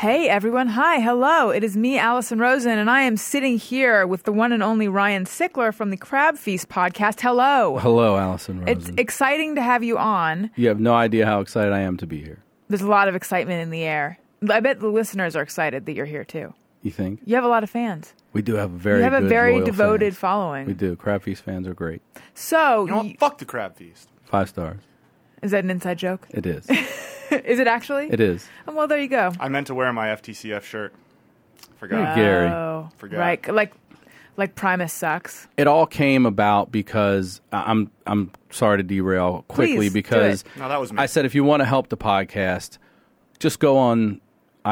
Hey, everyone. Hi. Hello. It is me, Alison Rosen, and I am sitting here with the one and only Ryan Sickler from the Crabfeast podcast. Hello. Hello, Alison Rosen. It's exciting to have you on. you have no idea how excited I am to be here. There's a lot of excitement in the air. I bet the listeners are excited that you're here too. You think? You have a lot of fans. We do have a very you have a very loyal devoted fans. following. We do. Crabfeast fans are great. So, You know y- Fuck the Crabfeast. Five stars. Is that an inside joke? It is. is it actually? it is. Oh, well, there you go. I meant to wear my FTCF shirt. Forgot. Gary. Oh, Forgot. right. Like, like Primus sucks. It all came about because I- I'm I'm sorry to derail quickly Please, do because it. No, that was me. I said if you want to help the podcast, just go on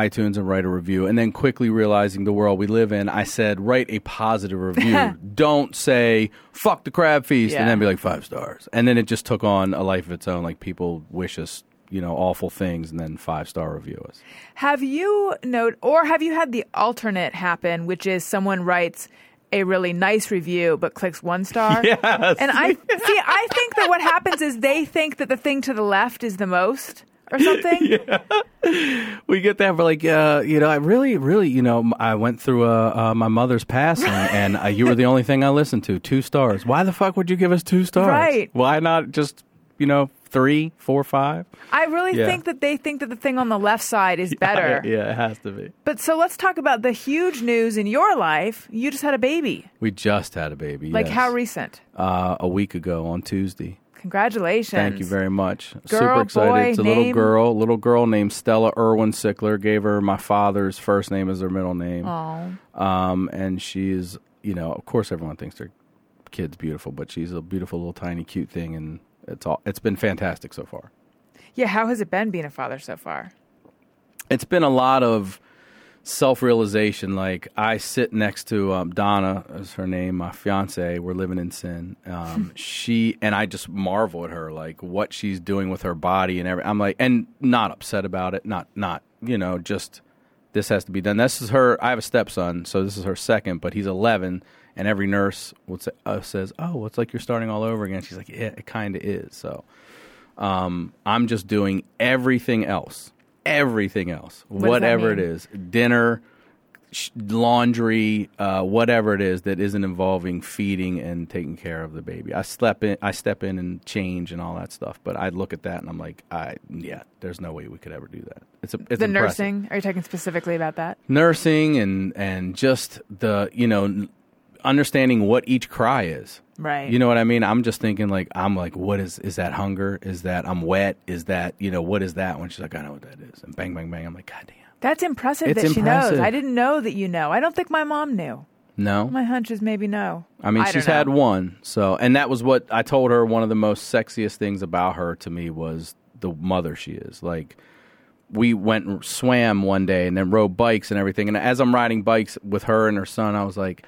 iTunes and write a review. And then quickly realizing the world we live in, I said write a positive review. Don't say fuck the Crabfeast Yeah. and then be like five stars. And then it just took on a life of its own. Like people wish us you know awful things and then five star review us. Have you note, or have you had the alternate happen, which is someone writes a really nice review but clicks one star? Yes. And I see. I think that what happens is they think that the thing to the left is the most or something. yeah. we get that for like uh, you know i really really you know i went through uh, uh, my mother's passing and uh, you were the only thing i listened to two stars why the fuck would you give us two stars Right. why not just you know three four five I really Yeah. think that they think that the thing on the left side is better. yeah it has to be But so let's talk about the huge news in your life. You just had a baby. we just had a baby Like yes. how recent? uh, a week ago on tuesday Congratulations. Thank you very much. Girl, Super excited. boy, it's a little girl, little girl named Stella Irwin Sickler. Gave her my father's first name as her middle name. Um, and she's, you know, of course, everyone thinks their kid's beautiful, but she's a beautiful little tiny cute thing, and it's all. It's been fantastic so far. yeah. How has it been being a father so far? It's been a lot of self-realization. Like I sit next to um, Donna, is her name, my fiance. We're living in sin. Um, she and I just marvel at her, like what she's doing with her body and every. I'm like, and not upset about it. Not, not, you know, just this has to be done. This is her. I have a stepson, so this is her second, but he's 11, and every nurse would say, uh, says, "Oh, it's like you're starting all over again." She's like, "Yeah, it kind of is." So, um, I'm just doing everything else, everything else, that whatever it is dinner, sh- laundry, uh, whatever it is that isn't involving feeding and taking care of the baby. I step in, I step in and change and all that stuff. But I look at that and I'm like, I yeah, there's no way we could ever do that. It's a, it's the impressive nursing. Are you talking specifically about that? nursing and and just the you know understanding what each cry is Right. you know what i mean i'm just thinking like i'm like what is is that hunger is that i'm wet is that you know what is that when she's like i know what that is and bang bang bang i'm like god damn That's impressive It's that she knows. I didn't know that you know. I don't think my mom knew. no My hunch is maybe no. I mean, she's don't had know. one. So, and that was what I told her. One of the most sexiest things about her to me was the mother she is. Like, we went and swam one day and then rode bikes and everything. And as I'm riding bikes with her and her son, I was like,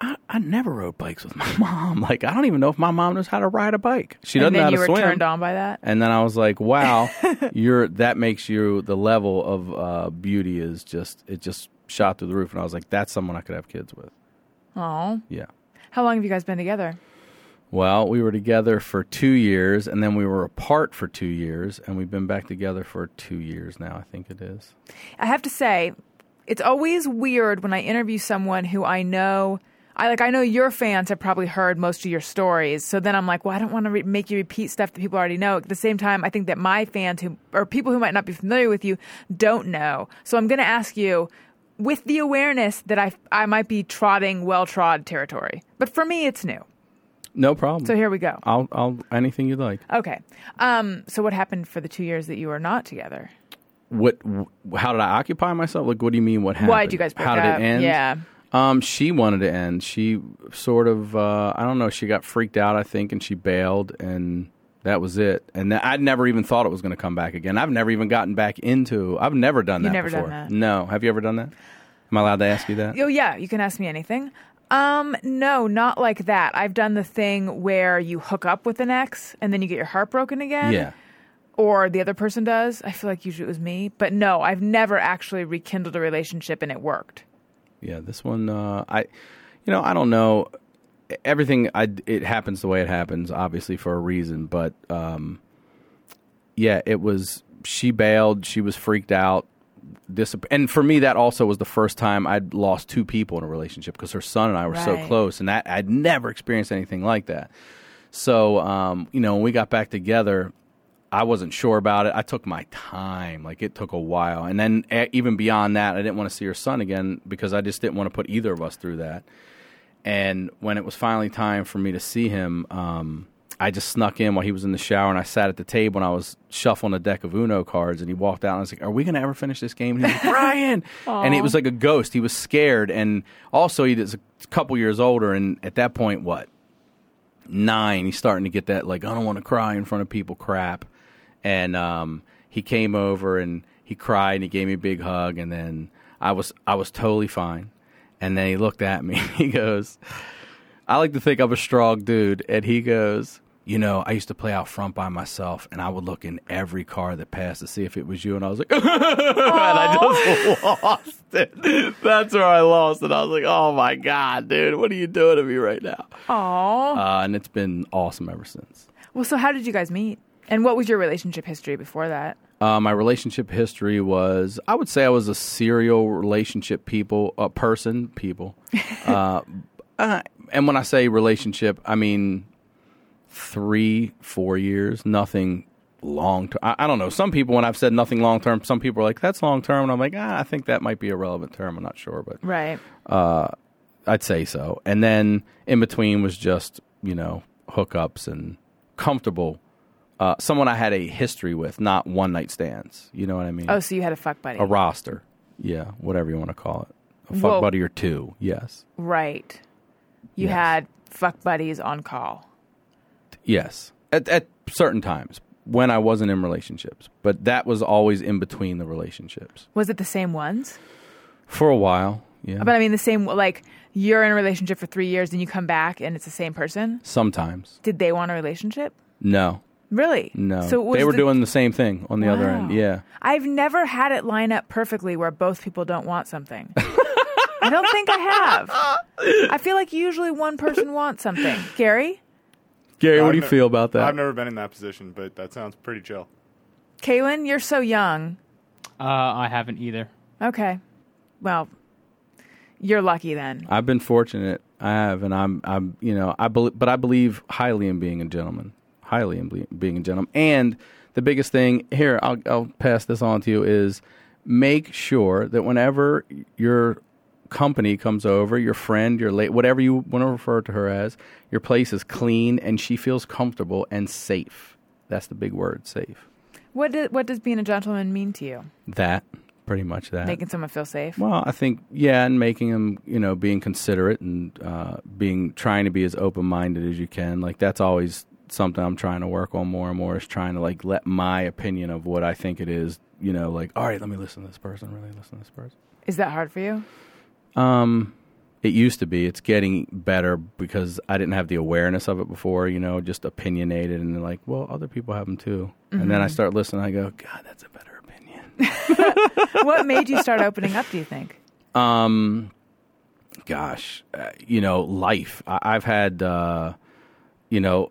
I, I never rode bikes with my mom. Like, I don't even know if my mom knows how to ride a bike. She doesn't and then know how you to were swim. turned on by that. And then I was like, wow, you're that makes you the level of uh, beauty is just it just shot through the roof. And I was like, that's someone I could have kids with. Oh, Yeah. how long have you guys been together? Well, we were together for two years, and then we were apart for two years, and we've been back together for two years now. I think it is. I have to say, it's always weird when I interview someone who I know. I like. I know your fans have probably heard most of your stories, so then I'm like, well, I don't want to re- make you repeat stuff that people already know. At the same time, I think that my fans who or people who might not be familiar with you don't know. So I'm going to ask you, with the awareness that I I might be trotting well trod territory, but for me, it's new. No problem. So here we go. I'll, I'll anything you'd like. Okay. Um. So what happened for the two years that you were not together? What? How did I occupy myself? Like, what do you mean? What happened? Why did you guys break How did up? it end? Yeah. Um, she wanted to end. She sort of, uh, I don't know, she got freaked out, I think, and she bailed, and that was it. And th- I'd never even thought it was going to come back again. I've never even gotten back into. I've never done You've that never done before. that? No. Have you ever done that? Am I allowed to ask you that? Oh yeah, you can ask me anything. Um, no, not like that. I've done the thing where you hook up with an ex and then you get your heart broken again. Yeah. Or the other person does. I feel like usually it was me. But no, I've never actually rekindled a relationship and it worked. Yeah, this one, uh, I, you know, I don't know. Everything, I, it happens the way it happens, obviously for a reason. But um, yeah, it was. She bailed. She was freaked out. And for me, that also was the first time I'd lost two people in a relationship because her son and I were so close, and that I'd never experienced anything like that. So, um, you know, when we got back together, I wasn't sure about it. I took my time. Like it took a while. And then eh, even beyond that, I didn't want to see her son again because I just didn't want to put either of us through that. And when it was finally time for me to see him, um, I just snuck in while he was in the shower and I sat at the table and I was shuffling a deck of Uno cards and he walked out and I was like, Are we going to ever finish this game? And he was like, Brian! and it was like a ghost. He was scared. And also, he was a couple years older. And at that point, what? nine, he's starting to get that like I don't want to cry in front of people crap. And um, he came over and he cried and he gave me a big hug and then I was I was totally fine. And then he looked at me he goes, I like to think I'm a strong dude. And he goes, you know, I used to play out front by myself, and I would look in every car that passed to see if it was you. And I was like, and I just lost it. That's where I lost it. I was like, oh my god, dude, what are you doing to me right now? Aww. Uh, and it's been awesome ever since. well, so how did you guys meet? And what was your relationship history before that? Uh, my relationship history was, I would say, I was a serial relationship people, a person, people. uh, uh, and when I say relationship, I mean three, four years, nothing long term. I, I don't know. Some people, when I've said nothing long term, some people are like, "That's long term," and I'm like, ah, I think that might be a relevant term. I'm not sure, but Right. I'd say so. And then in between was just you know hookups and comfortable. Uh, someone I had a history with, not one night stands. You know what I mean? Oh, so you had a fuck buddy. a roster. Yeah, whatever you want to call it. A fuck Well- buddy or two. Yes. right. You Yes. had fuck buddies on call. Yes. At, at certain times when I wasn't in relationships, but that was always in between the relationships Was it the same ones? for a while. Yeah. But I mean, the same, like, you're in a relationship for three years and you come back and it's the same person? Sometimes. Did they want a relationship? No. Really? No. So what they were the- doing the same thing on the other end. Yeah. I've never had it line up perfectly where both people don't want something. I don't think I have. I feel like usually one person wants something. Gary? Gary, what I've do you ne- feel about that? I've never been in that position, but that sounds pretty chill. Kaylin, you're so young. Uh, I haven't either. Okay. Well, you're lucky then. I've been fortunate. I have, and I'm, I'm, you know, I believe, but I believe highly in being a gentleman, highly in being a gentleman. And the biggest thing here, I'll, I'll pass this on to you, is make sure that whenever your company comes over, your friend, your late, whatever you want to refer to her as, your place is clean and she feels comfortable and safe. That's the big word, safe. What, do, what does being a gentleman mean to you? That, pretty much that. Making someone feel safe? Well, I think yeah, and making them, you know, being considerate and uh, being trying to be as open minded as you can. Like that's always something I'm trying to work on more and more. Is trying to like let my opinion of what I think it is, you know, like all right, let me listen to this person. Really listen to this person. Is that hard for you? Um, it used to be. It's getting better because I didn't have the awareness of it before. You know, just opinionated and like, well, other people have them too. And then I start listening. I go, God, that's a better opinion. what made you start opening up, do you think? Um, gosh, uh, you know, life. I, I've had, uh, you know,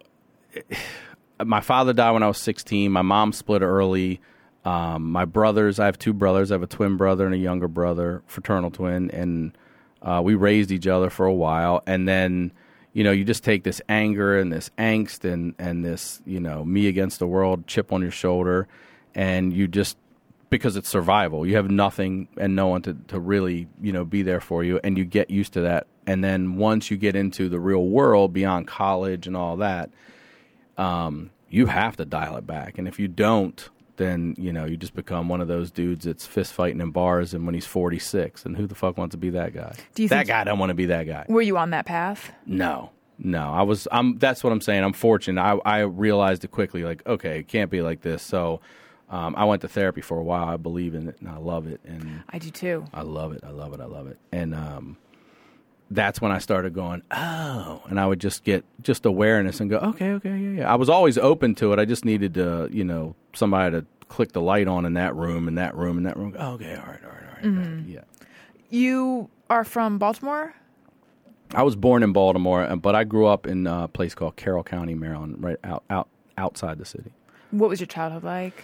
my father died when I was 16. My mom split early. Um, my brothers, I have two brothers. I have a twin brother and a younger brother, fraternal twin, and uh, we raised each other for a while. And then, you know, you just take this anger and this angst and and this, you know, me against the world chip on your shoulder, and you just because it's survival. You have nothing and no one to, to really, you know, be there for you and you get used to that. And then once you get into the real world beyond college and all that, um, you have to dial it back. And if you don't, then you know you just become one of those dudes that's fist fighting in bars, and when he's forty six, and who the fuck wants to be that guy? Do you that guy don't want to be that guy. Were you on that path? No, no. I was. I'm. That's what I'm saying. I'm fortunate. I I realized it quickly. Like, okay, it can't be like this. So, um, I went to therapy for a while. I believe in it, and I love it, and I do too. I love it. I love it. I love it. And um, that's when I started going, oh, and I would just get just awareness and go, okay, okay, yeah, yeah. I was always open to it. I just needed to, you know, somebody to click the light on in that room, in that room, in that room. Oh, okay, all right, all right, all right. Mm-hmm. Yeah. You are from Baltimore? I was born in Baltimore, uh, but I grew up in a place called Carroll County, Maryland, right out, out outside the city. What was your childhood like?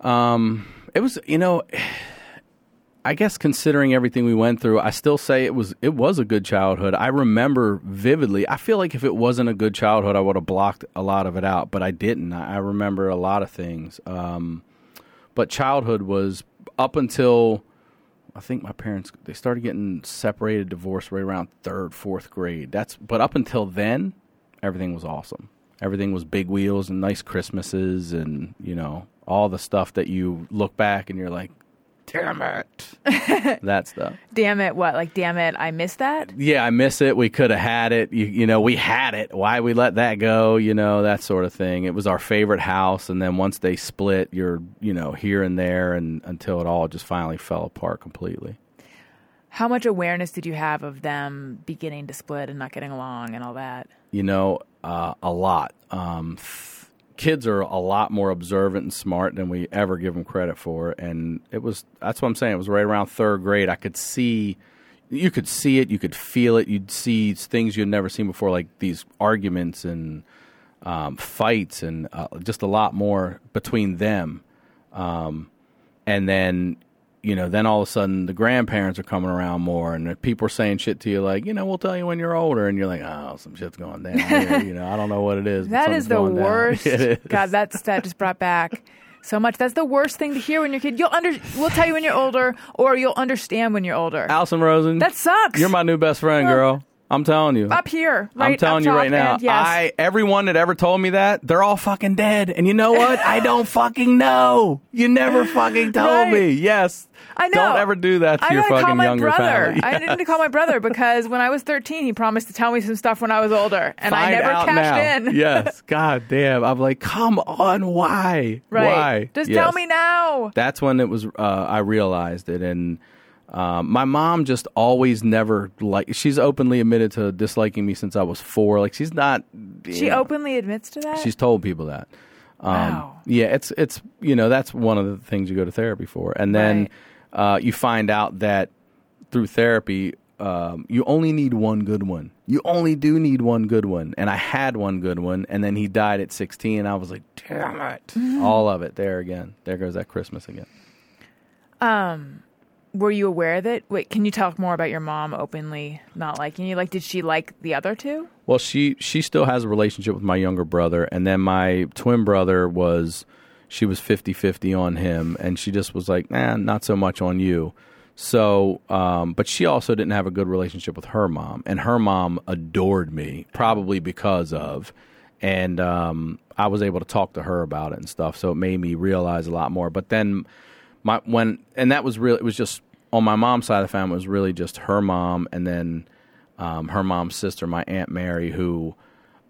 Um, it was, you know, I guess considering everything we went through, I still say it was it was a good childhood. I remember vividly. I feel like if it wasn't a good childhood, I would have blocked a lot of it out, but I didn't. I, remember a lot of things. Um, but childhood was up until I think my parents they started getting separated, divorced right around third, fourth grade. That's but up until then, everything was awesome. Everything was big wheels and nice Christmases and you know all the stuff that you look back and you're like, damn it, that stuff. Damn it, what? Like, damn it, I missed that? Yeah, I miss it. We could have had it. You, you know, we had it. Why we let that go? You know, that sort of thing. It was our favorite house, and then once they split, you're you know here and there, and until it all just finally fell apart completely. How much awareness did you have of them beginning to split and not getting along and all that? you know, uh, a lot. Um, f- kids are a lot more observant and smart than we ever give them credit for, and it was that's what I'm saying. It was right around third grade. I could see, you could see it, you could feel it. You'd see things you'd never seen before, like these arguments and um, fights, and uh, just a lot more between them. Um, and then you know, then all of a sudden the grandparents are coming around more, and people are saying shit to you like, you know, we'll tell you when you're older, and you're like, oh, some shit's going down here. you know, I don't know what it is. that is the worst. Is. God, that's that just brought back so much. That's the worst thing to hear when you're a kid. You'll under we'll tell you when you're older, or you'll understand when you're older. Alison Rosen, That sucks. You're my new best friend, girl. I'm telling you. up here. Right I'm telling you right now. yes. I everyone that ever told me that they're all fucking dead. And you know what? I don't fucking know. You never fucking told Right. me. Yes. I know. Don't ever do that to I your gotta call fucking my younger brother. family. I need to call my brother because when I was 13, he promised to tell me some stuff when I was older, and I never cashed now. in. yes. God damn. I'm like, come on. Why? right. Why? Just Yes. tell me now. That's when it was. Uh, I realized it, and um, my mom just always never like. She's openly admitted to disliking me since I was four. Like she's not. She know, openly admits to that. She's told people that. Um, Wow. Yeah, it's it's you know that's one of the things you go to therapy for, and then uh, you find out that through therapy um, you only need one good one. You only do need one good one, and I had one good one, and then he died at sixteen. I was like, damn it, Mm-hmm. all of it there again. There goes that Christmas again. Were you aware that? Wait, can you talk more about your mom openly not liking you? Like, did she like the other two? Well, she she still has a relationship with my younger brother, and then my twin brother was she was 50-50 on him, and she just was like, nah, not so much on you. So, um, but she also didn't have a good relationship with her mom, and her mom adored me, probably because of, and um, I was able to talk to her about it and stuff. So it made me realize a lot more. But then my when and that was really it was just on my mom's side of the family it was really just her mom and then um, her mom's sister my aunt mary who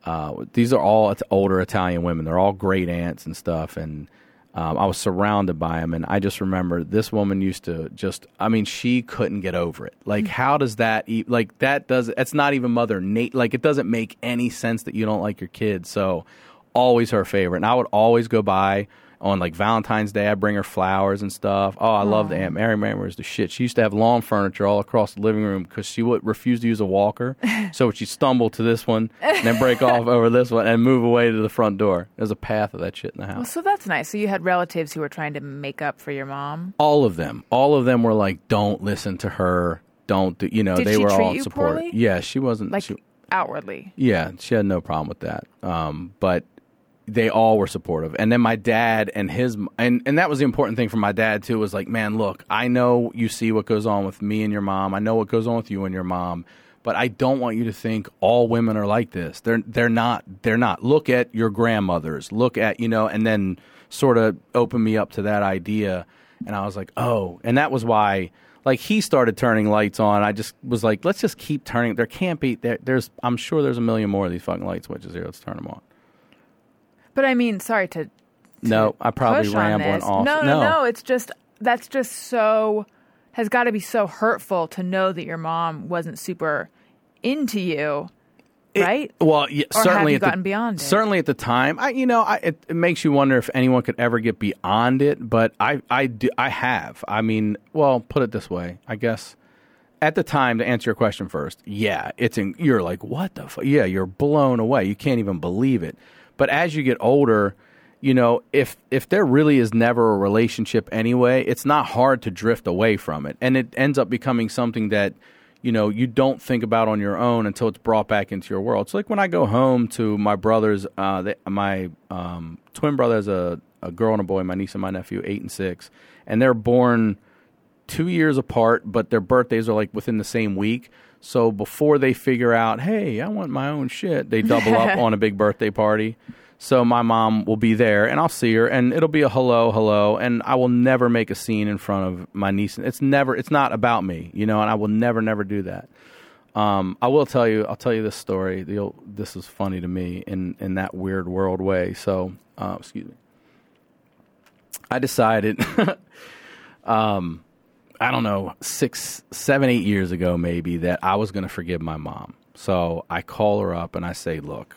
uh, these are all older italian women. They're all great aunts and stuff. And um, i was surrounded by them and i just remember this woman used to just i mean she couldn't get over it. Like how does that e- like that does it's not even mother nate like it doesn't make any sense that you don't like your kids. So always her favorite. And i would always go by on like Valentine's Day, I bring her flowers and stuff. Oh, I love the Aunt Mary. Mary was the shit. She used to have lawn furniture all across the living room because she would refuse to use a walker. so she'd stumble to this one and then break off over this one and move away to the front door. There's a path of that shit in the Well, house. so that's nice. So you had relatives who were trying to make up for your mom. All of them, all of them were like, "Don't listen to her. Don't do." You know, Did they she were treat all you supportive. poorly? Yeah, she wasn't Like she- outwardly. Yeah, she had no problem with that. Um, but they all were supportive. And then my dad and his and and that was the important thing for my dad too was like, man, look, I know you see what goes on with me and your mom. I know what goes on with you and your mom. But I don't want you to think all women are like this. They're they're not. They're not. Look at your grandmothers. Look at you know, and then sort of opened me up to that idea. And I was like, oh, and that was why. Like he started turning lights on, I just was like, let's just keep turning. There can't be there, there's. I'm sure there's a million more of these fucking light switches here. Let's turn them on. But I mean, sorry to No, I probably push on rambling this. off. No, no, no, It's just that's just so has got to be so hurtful to know that your mom wasn't super into you, right? Well, yeah, Or certainly at the, gotten beyond it? Certainly at the time, I you know, I, it, it makes you wonder if anyone could ever get beyond it. But I, I do, I have. I mean, well, put it this way, I guess. At the time, to answer your question first, yeah, it's in, you're like, what the fuck? Yeah, you're blown away. You can't even believe it. But as you get older, you know, if if there really is never a relationship anyway, it's not hard to drift away from it, and it ends up becoming something that you know you don't think about on your own until it's brought back into your world. It's like when I go home to my brothers, uh, they, my um, twin brother has a, a girl and a boy, my niece and my nephew, eight and six, and they're born two years apart, but their birthdays are like within the same week. So before they figure out, hey, I want my own shit, they double up on a big birthday party. So my mom will be there, and I'll see her, and it'll be a hello, hello, and I will never make a scene in front of my niece. It's never, it's not about me, you know, and I will never, never do that. Um, I will tell you, I'll tell you this story. The, this is funny to me in in that weird world way. So, uh, excuse me. I decided, um, I don't know, six, seven, eight years ago, maybe, that I was going to forgive my mom. So I call her up and I say, Look,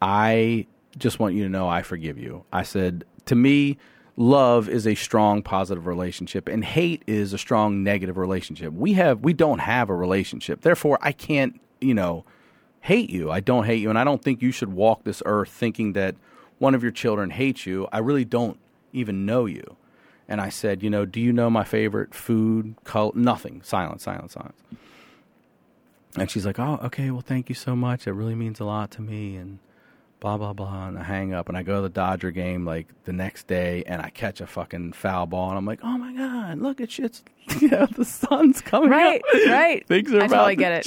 I just want you to know I forgive you. I said, To me, love is a strong positive relationship and hate is a strong negative relationship. We have we don't have a relationship. Therefore, I can't, you know, hate you. I don't hate you and I don't think you should walk this earth thinking that one of your children hates you. I really don't even know you. And I said, you know, do you know my favorite food? Col- nothing. Silence, silence, silence. And she's like, oh, okay, well, thank you so much. It really means a lot to me. And blah, blah, blah. And I hang up and I go to the Dodger game like the next day and I catch a fucking foul ball. And I'm like, oh my God, look at you know, the sun's coming Right, up. right. Things are I about totally to get it.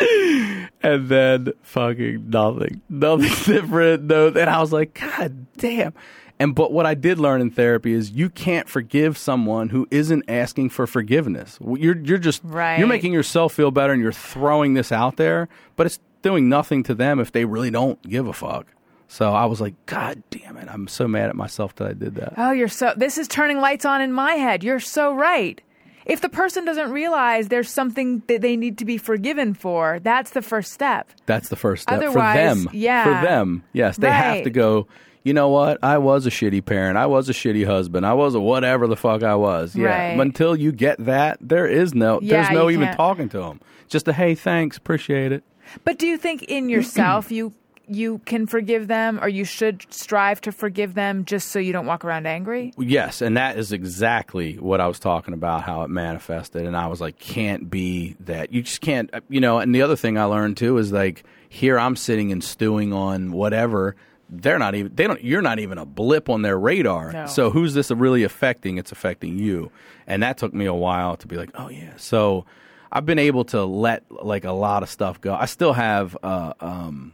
change. and then fucking nothing. Nothing different. No. And I was like, God damn. And but what I did learn in therapy is you can't forgive someone who isn't asking for forgiveness. You're you're just Right. you're making yourself feel better and you're throwing this out there, but it's doing nothing to them if they really don't give a fuck. So I was like, God damn it! I'm so mad at myself that I did that. Oh, you're so. This is turning lights on in my head. You're so right. If the person doesn't realize there's something that they need to be forgiven for, that's the first step. That's the first step for Otherwise, them. yeah. For them, yes, they have to go. You know what? I was a shitty parent. I was a shitty husband. I was a whatever the fuck I was. Yeah. Right. Until you get that, there is no. Yeah, there's no even can't. talking to them. Just a hey, thanks, appreciate it. But do you think in yourself you you can forgive them, or you should strive to forgive them, just so you don't walk around angry? Yes, and that is exactly what I was talking about, how it manifested. And I was like, can't be that. You just can't, uh, you know. And the other thing I learned too is like, here I'm sitting and stewing on whatever. They're not even, they don't, you're not even a blip on their radar. No. So who's this really affecting? It's affecting you. And that took me a while to be like, oh yeah. So I've been able to let like a lot of stuff go. I still have, uh, um,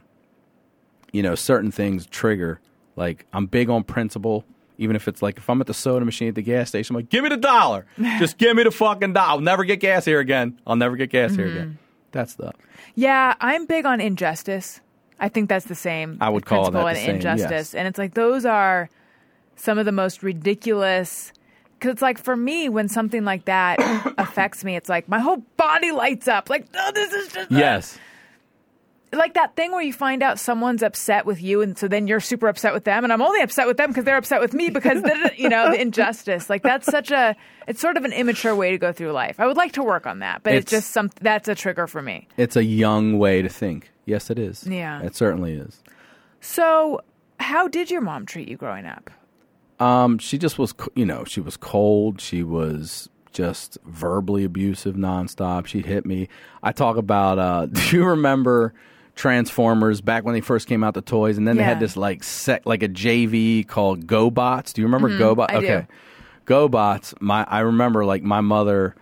you know, certain things trigger. Like I'm big on principle. Even if it's like if I'm at the soda machine at the gas station, I'm like, give me the dollar. Just give me the fucking dollar. I'll never get gas here again. I'll never get gas here Mm-hmm. again. That's stuff. Yeah, I'm big on injustice. I think that's the same. I would call that the same, injustice, yes. and it's like those are some of the most ridiculous. Because it's like for me, when something like that affects me, it's like my whole body lights up. Like, no, this is just Yes. like that thing where you find out someone's upset with you, and so then you're super upset with them, and I'm only upset with them because they're upset with me because you know the injustice. Like that's such a it's sort of an immature way to go through life. I would like to work on that, but it's, It's- just some that's a trigger for me. It's a young way to think. Yes, it is. Yeah. It certainly is. So, how did your mom treat you growing up? Um, she just was, you know, she was cold. She was just verbally abusive nonstop. She'd hit me. I talk about. Uh, do you remember Transformers back when they first came out the toys, and then they had this like sec, like a JV called GoBots. Do you remember GoBots? Mm-hmm. Do. okay, GoBots. My I remember like my mother.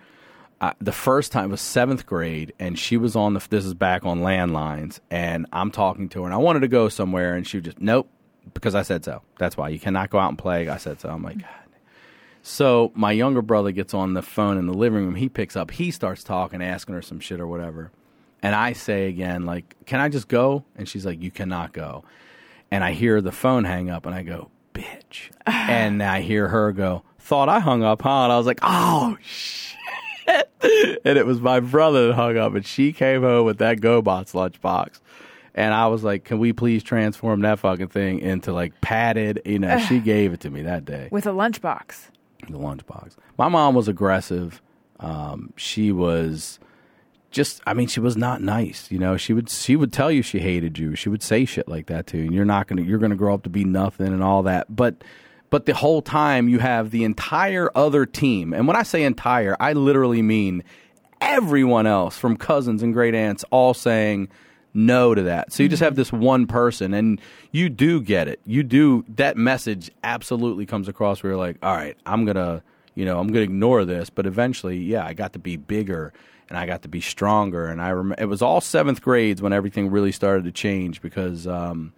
Uh, the first time was seventh grade, and she was on the. This is back on landlines, and I'm talking to her, and I wanted to go somewhere, and she just nope, because I said so. That's why you cannot go out and play. I said so. I'm like, God. So my younger brother gets on the phone in the living room. He picks up. He starts talking, asking her some shit or whatever. And I say again, like, can I just go? And she's like, you cannot go. And I hear the phone hang up, and I go, bitch. and I hear her go, thought I hung up, huh? And I was like, oh shit. And it was my brother that hung up, and she came home with that GoBots lunchbox. And I was like, can we please transform that fucking thing into like padded? You know, she gave it to me that day With a lunchbox. the lunchbox. My mom was aggressive. Um, she was just I mean, she was not nice. You know, she would she would tell you she hated you. She would say shit like that to you, and you're not gonna you're gonna grow up to be nothing and all that. But but the whole time you have the entire other team, and when I say entire, I literally mean everyone else from cousins and great aunts all saying no to that. So you just have this one person and you do get it. You do that message absolutely comes across where you're like, all right, I'm going to, you know, I'm going to ignore this, but eventually, yeah, I got to be bigger and I got to be stronger and I rem- it was all 7th grades when everything really started to change because um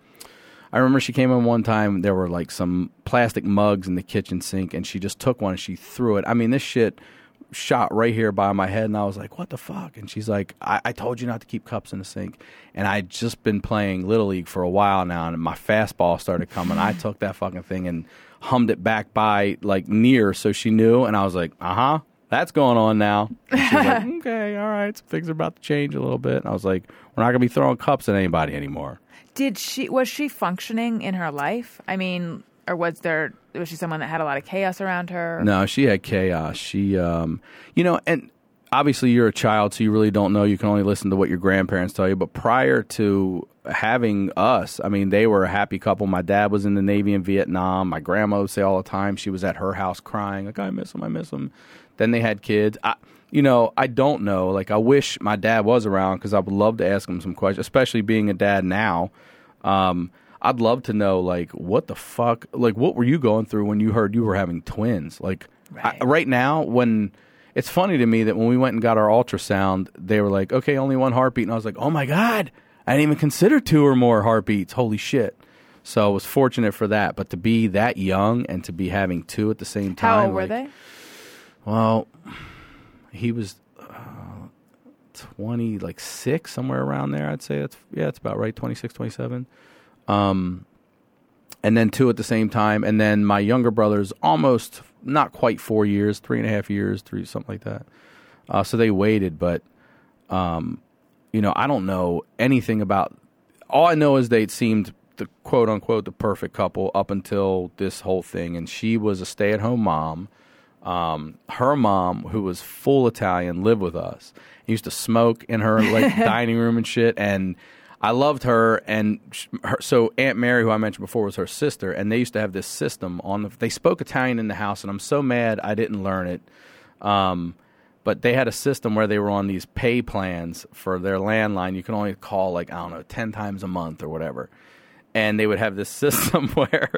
I remember she came in one time. There were like some plastic mugs in the kitchen sink, and she just took one and she threw it. I mean, this shit shot right here by my head, and I was like, "What the fuck?" And she's like, I, "I told you not to keep cups in the sink." And I'd just been playing little league for a while now, and my fastball started coming. I took that fucking thing and hummed it back by like near, so she knew. And I was like, "Uh huh." That's going on now. She's like, okay, all right. Some things are about to change a little bit. And I was like, we're not going to be throwing cups at anybody anymore. Did she was she functioning in her life? I mean, or was there was she someone that had a lot of chaos around her? No, she had chaos. She, um, you know, and obviously you're a child, so you really don't know. You can only listen to what your grandparents tell you. But prior to having us, I mean, they were a happy couple. My dad was in the Navy in Vietnam. My grandma would say all the time she was at her house crying, like, I miss him, I miss him. Then they had kids. I, you know, I don't know. Like, I wish my dad was around because I would love to ask him some questions, especially being a dad now. Um, I'd love to know, like, what the fuck, like, what were you going through when you heard you were having twins? Like, Right. I, right now, when it's funny to me that when we went and got our ultrasound, they were like, okay, only one heartbeat. And I was like, oh my God, I didn't even consider two or more heartbeats. Holy shit. So I was fortunate for that. But to be that young and to be having two at the same time. How old were they? Well, he was uh, 20, like six, somewhere around there, I'd say. That's, yeah, it's about right, 26, 27. Um, and then two at the same time. And then my younger brother's almost not quite four years, three and a half years, three, something like that. Uh, so they waited, but, um, you know, I don't know anything about. All I know is they seemed the quote unquote the perfect couple up until this whole thing, and she was a stay at home mom. Um, her mom, who was full Italian, lived with us. Used to smoke in her like dining room and shit, and I loved her. And sh- her, so Aunt Mary, who I mentioned before, was her sister, and they used to have this system on the. They spoke Italian in the house, and I'm so mad I didn't learn it. Um, but they had a system where they were on these pay plans for their landline. You can only call like I don't know ten times a month or whatever, and they would have this system where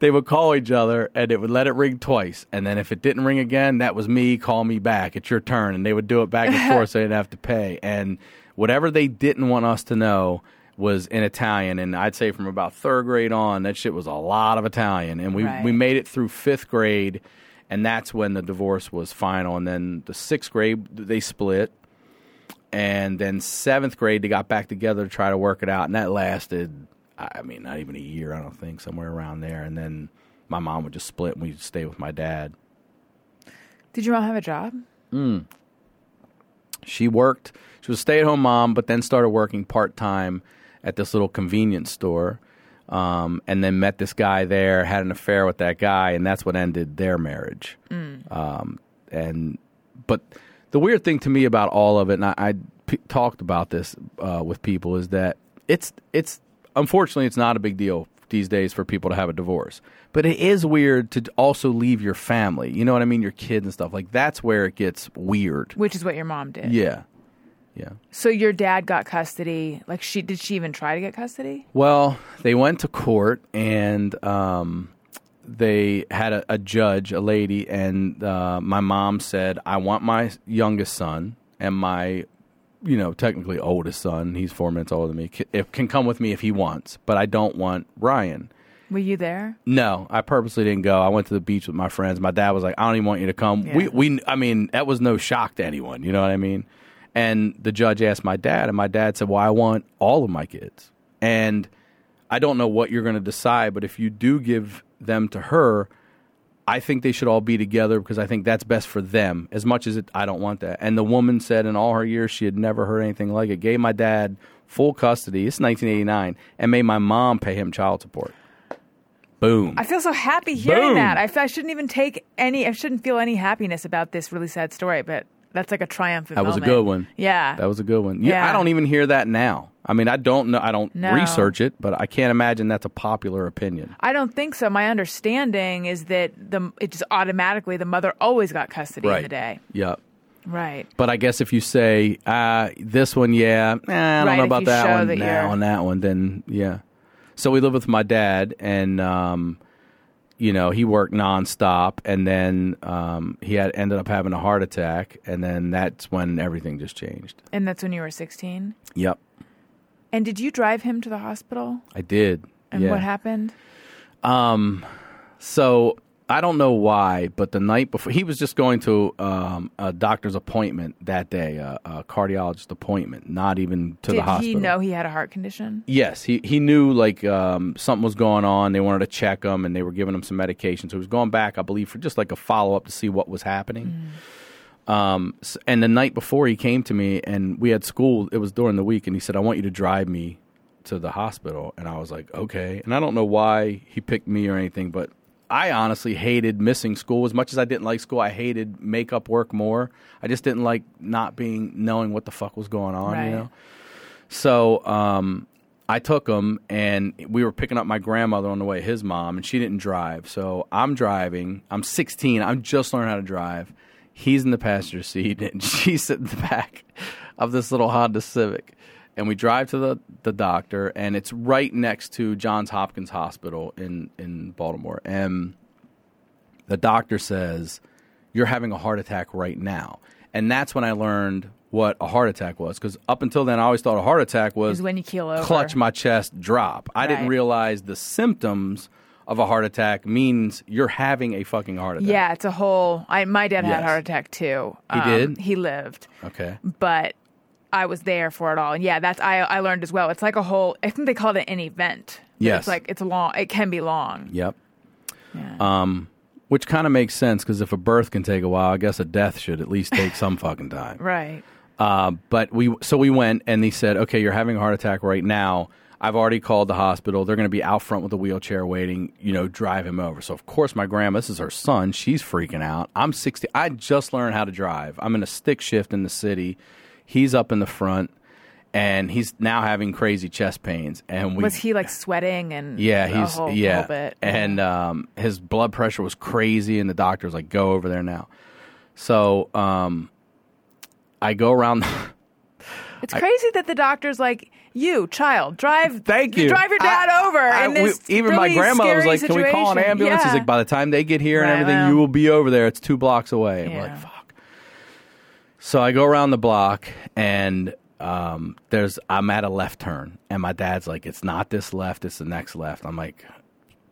they would call each other and it would let it ring twice, and then if it didn't ring again, that was me. Call me back. It's your turn, and they would do it back and forth, so they didn't have to pay. And whatever they didn't want us to know was in Italian, and I'd say from about third grade on, that shit was a lot of Italian, and we Right. we made it through fifth grade and that's when the divorce was final. And then the sixth grade they split, and then seventh grade they got back together to try to work it out, and that lasted, I mean, not even a year, I don't think, somewhere around there. And then my mom would just split, and we'd stay with my dad. Did your mom have a job? She worked. She was a stay-at-home mom, but then started working part-time at this little convenience store. Um, and then met this guy there, had an affair with that guy, and that's what ended their marriage. Um, and but the weird thing to me about all of it, and I, I p- talked about this uh, with people, is that it's it's unfortunately it's not a big deal these days for people to have a divorce, but it is weird to also leave your family. You know what I mean? Your kids and stuff like that's where it gets weird. Which is what your mom did. Yeah, yeah. So your dad got custody. Like she did she even try to get custody? Well, they went to court and um, they had a, a judge, a lady, and uh, my mom said, "I want my youngest son and my you know, technically oldest son. He's four minutes older than me. Can, if, can come with me if he wants, but I don't want Ryan. Were you there? No, I purposely didn't go. I went to the beach with my friends. My dad was like, "I don't even want you to come." Yeah. We, we, I mean, that was no shock to anyone. You know what I mean? And the judge asked my dad, and my dad said, "Well, I want all of my kids." And I don't know what you're going to decide, but if you do give them to her, I think they should all be together because I think that's best for them. As much as it, I don't want that. And the woman said, in all her years, she had never heard anything like it. Gave my dad full custody. It's 1989, and made my mom pay him child support. Boom. I feel so happy hearing Boom. that. I shouldn't even take any. I shouldn't feel any happiness about this really sad story, but that's like a triumphant. That was a good one. Yeah. That was a good one. Yeah, Yeah. I don't even hear that now. I mean, I don't know. I don't No. research it, but I can't imagine that's a popular opinion. I don't think so. My understanding is that the it just automatically the mother always got custody right. in the day. Yep. Right. But I guess if you say uh, this one, yeah, eh, I don't Right, know about that one. that you're- on that one, then yeah. So we live with my dad, and um, you know he worked nonstop, and then um, he had ended up having a heart attack, and then that's when everything just changed. And that's when you were 16. Yep, And did you drive him to the hospital? I did. And yeah. what happened? Um, so I don't know why, but the night before, he was just going to um, a doctor's appointment that day, a, a cardiologist appointment, not even to did the hospital. Did he know he had a heart condition? Yes, he he knew like um, something was going on. They wanted to check him, and they were giving him some medication. So he was going back, I believe, for just like a follow up to see what was happening. Um, and the night before, he came to me, and we had school. It was during the week, and he said, "I want you to drive me to the hospital." And I was like, "Okay." And I don't know why he picked me or anything, but I honestly hated missing school as much as I didn't like school. I hated makeup work more. I just didn't like not being knowing what the fuck was going on. Right. You know. So um, I took him, and we were picking up my grandmother on the way, his mom, and she didn't drive. So I'm driving. I'm 16. I'm just learning how to drive. He's in the passenger seat, and she's sitting in the back of this little Honda Civic. And we drive to the, the doctor, and it's right next to Johns Hopkins Hospital in, in Baltimore. And the doctor says, You're having a heart attack right now. And that's when I learned what a heart attack was. Because up until then, I always thought a heart attack was Is when you keel over. clutch my chest, drop. I didn't Right. realize the symptoms of a heart attack means you're having a fucking heart attack. Yeah, it's a whole. I my dad had Yes. a heart attack too. He did? Um, he lived, Okay. but I was there for it all. And yeah, that's I I learned as well. It's like a whole. I think they called it an event. Yes. It's like it's long. It can be long. Yep. Yeah. Um, which kind of makes sense because if a birth can take a while, I guess a death should at least take some fucking time. right. Uh, but we so we went and they said, okay, you're having a heart attack right now. I've already called the hospital. They're going to be out front with a wheelchair waiting. You know, drive him over. So of course my grandma, this is her son. She's freaking out. I'm 60. I just learned how to drive. I'm in a stick shift in the city. He's up in the front, and he's now having crazy chest pains. And we Was he like sweating and yeah, he's whole, yeah, whole bit? and um, his blood pressure was crazy, and the doctor was like, "Go over there now." So um, I go around. it's crazy that the doctor's like, "You child, drive. Thank you. Drive your dad I- over." I- we- even my really grandmother was scary like, "Can we call an situation." ambulance?" He's like, "By the time they get here and everything, well. you will be over there. It's two blocks away." I'm Yeah. like, "Fuck." So I go around the block and um, there's I'm at a left turn, and my dad's like, "It's not this left. It's the next left." I'm like,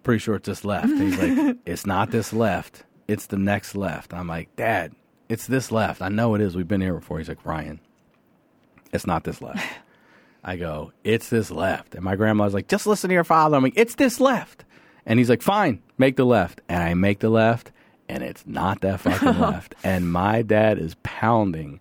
"Pretty sure it's this left." He's like, "It's not this left. It's the next left." I'm like, "Dad, it's this left. I know it is. We've been here before." He's like, "Ryan, it's not this left." I go, "It's this left," and my grandma's like, "Just listen to your father." I'm like, "It's this left," and he's like, "Fine, make the left," and I make the left, and it's not that fucking left, and my dad is pounding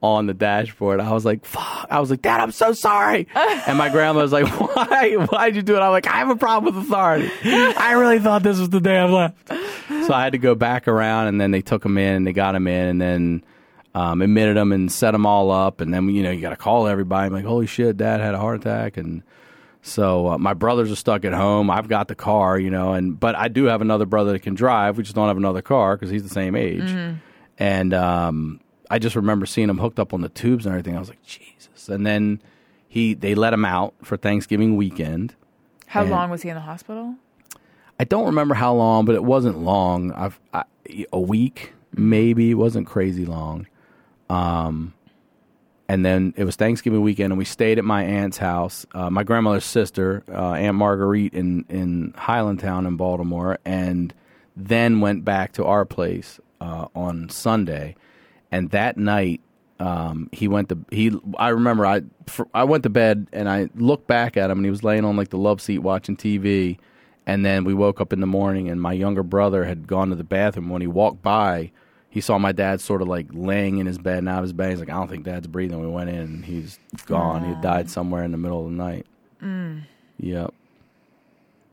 on the dashboard. I was like, "Fuck!" I was like, "Dad, I'm so sorry," and my grandma was like, "Why? Why'd you do it?" I'm like, "I have a problem with authority. I really thought this was the damn left." So I had to go back around, and then they took him in, and they got him in, and then um, admitted him and set them all up, and then you know you got to call everybody. I'm like, "Holy shit, Dad had a heart attack," and so uh, my brothers are stuck at home. I've got the car, you know, and but I do have another brother that can drive. We just don't have another car because he's the same age. And um, I just remember seeing him hooked up on the tubes and everything. I was like, Jesus. And then he they let him out for Thanksgiving weekend. How and- long was he in the hospital? I don't remember how long, but it wasn't long. I've, I, a week maybe. It wasn't crazy long. Um, and then it was Thanksgiving weekend, and we stayed at my aunt's house, uh, my grandmother's sister, uh, Aunt Marguerite in in Highlandtown in Baltimore, and then went back to our place uh, on Sunday. And that night, um, he went to he. I remember I fr- I went to bed and I looked back at him, and he was laying on like the love seat watching TV. And then we woke up in the morning, and my younger brother had gone to the bathroom. When he walked by, he saw my dad sort of like laying in his bed and out of his bed. He's like, I don't think dad's breathing. We went in, and he's gone. He died somewhere in the middle of the night. Yep.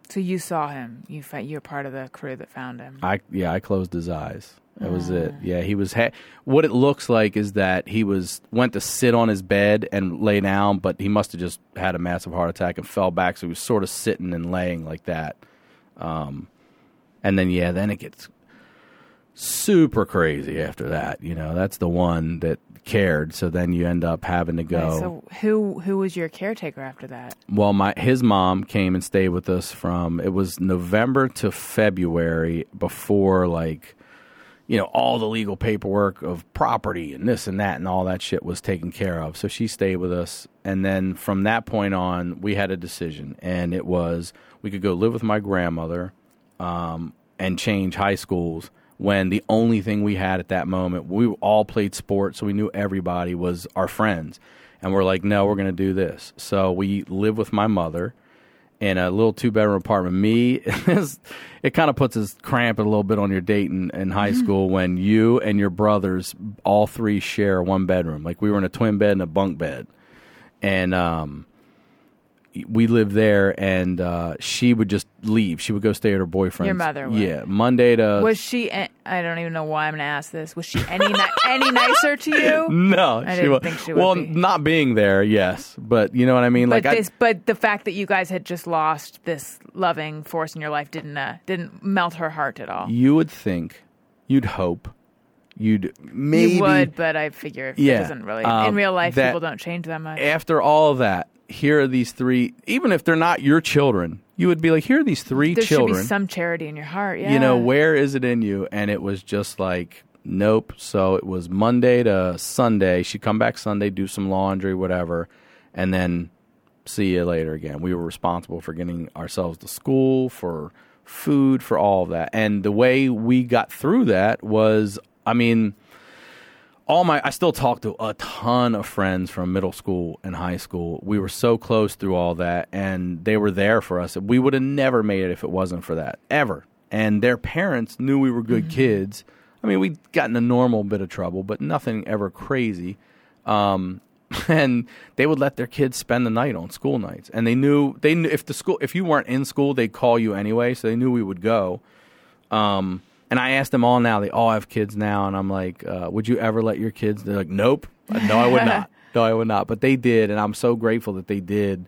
So you saw him. You fa- you're part of the crew that found him. I yeah, I closed his eyes. That was it. Yeah, he was. Ha- what it looks like is that he was went to sit on his bed and lay down, but he must have just had a massive heart attack and fell back. So he was sort of sitting and laying like that. Um, and then yeah, then it gets super crazy after that. You know, that's the one that cared. So then you end up having to go. Okay, so who who was your caretaker after that? Well, my his mom came and stayed with us from it was November to February before like you know all the legal paperwork of property and this and that and all that shit was taken care of. So she stayed with us and then from that point on we had a decision and it was we could go live with my grandmother um, and change high schools when the only thing we had at that moment we all played sports so we knew everybody was our friends. And we're like no we're going to do this. So we live with my mother in a little two bedroom apartment. Me it kind of puts a cramp a little bit on your date in, in high school when you and your brothers all three share one bedroom. Like we were in a twin bed and a bunk bed. And um we lived there and uh, she would just leave. She would go stay at her boyfriend's. Your mother would. Yeah, Monday to Was she? I don't even know why I'm going to ask this. Was she any ni- any nicer to you? no, I she didn't wa- think she would Well, be. not being there, yes, but you know what I mean. But like this, but the fact that you guys had just lost this loving force in your life didn't uh, didn't melt her heart at all. You would think, you'd hope, you'd maybe You would, but I figure it Yeah, doesn't really. um, in real life, people don't change that much. after all of that. Here are these three. Even if they're not your children, you would be like, here are these three there children. should be some charity in your heart. Yeah. you know where is it in you and it was just like nope so it was monday to sunday she'd come back sunday do some laundry whatever and then see you later again we were responsible for getting ourselves to school for food for all of that and the way we got through that was i mean all my I still talk to a ton of friends from middle school and high school. We were so close through all that and they were there for us. We would have never made it if it wasn't for that. Ever. And their parents knew we were good kids. I mean, we'd gotten a normal bit of trouble, but nothing ever crazy. Um, and they would let their kids spend the night on school nights. And they knew they knew if the school if you weren't in school, they'd call you anyway, so they knew we would go. Um, and I asked them all now. They all have kids now, and I'm like, uh, "Would you ever let your kids?" They're like, "Nope, no, I would not. No, I would not." But they did, and I'm so grateful that they did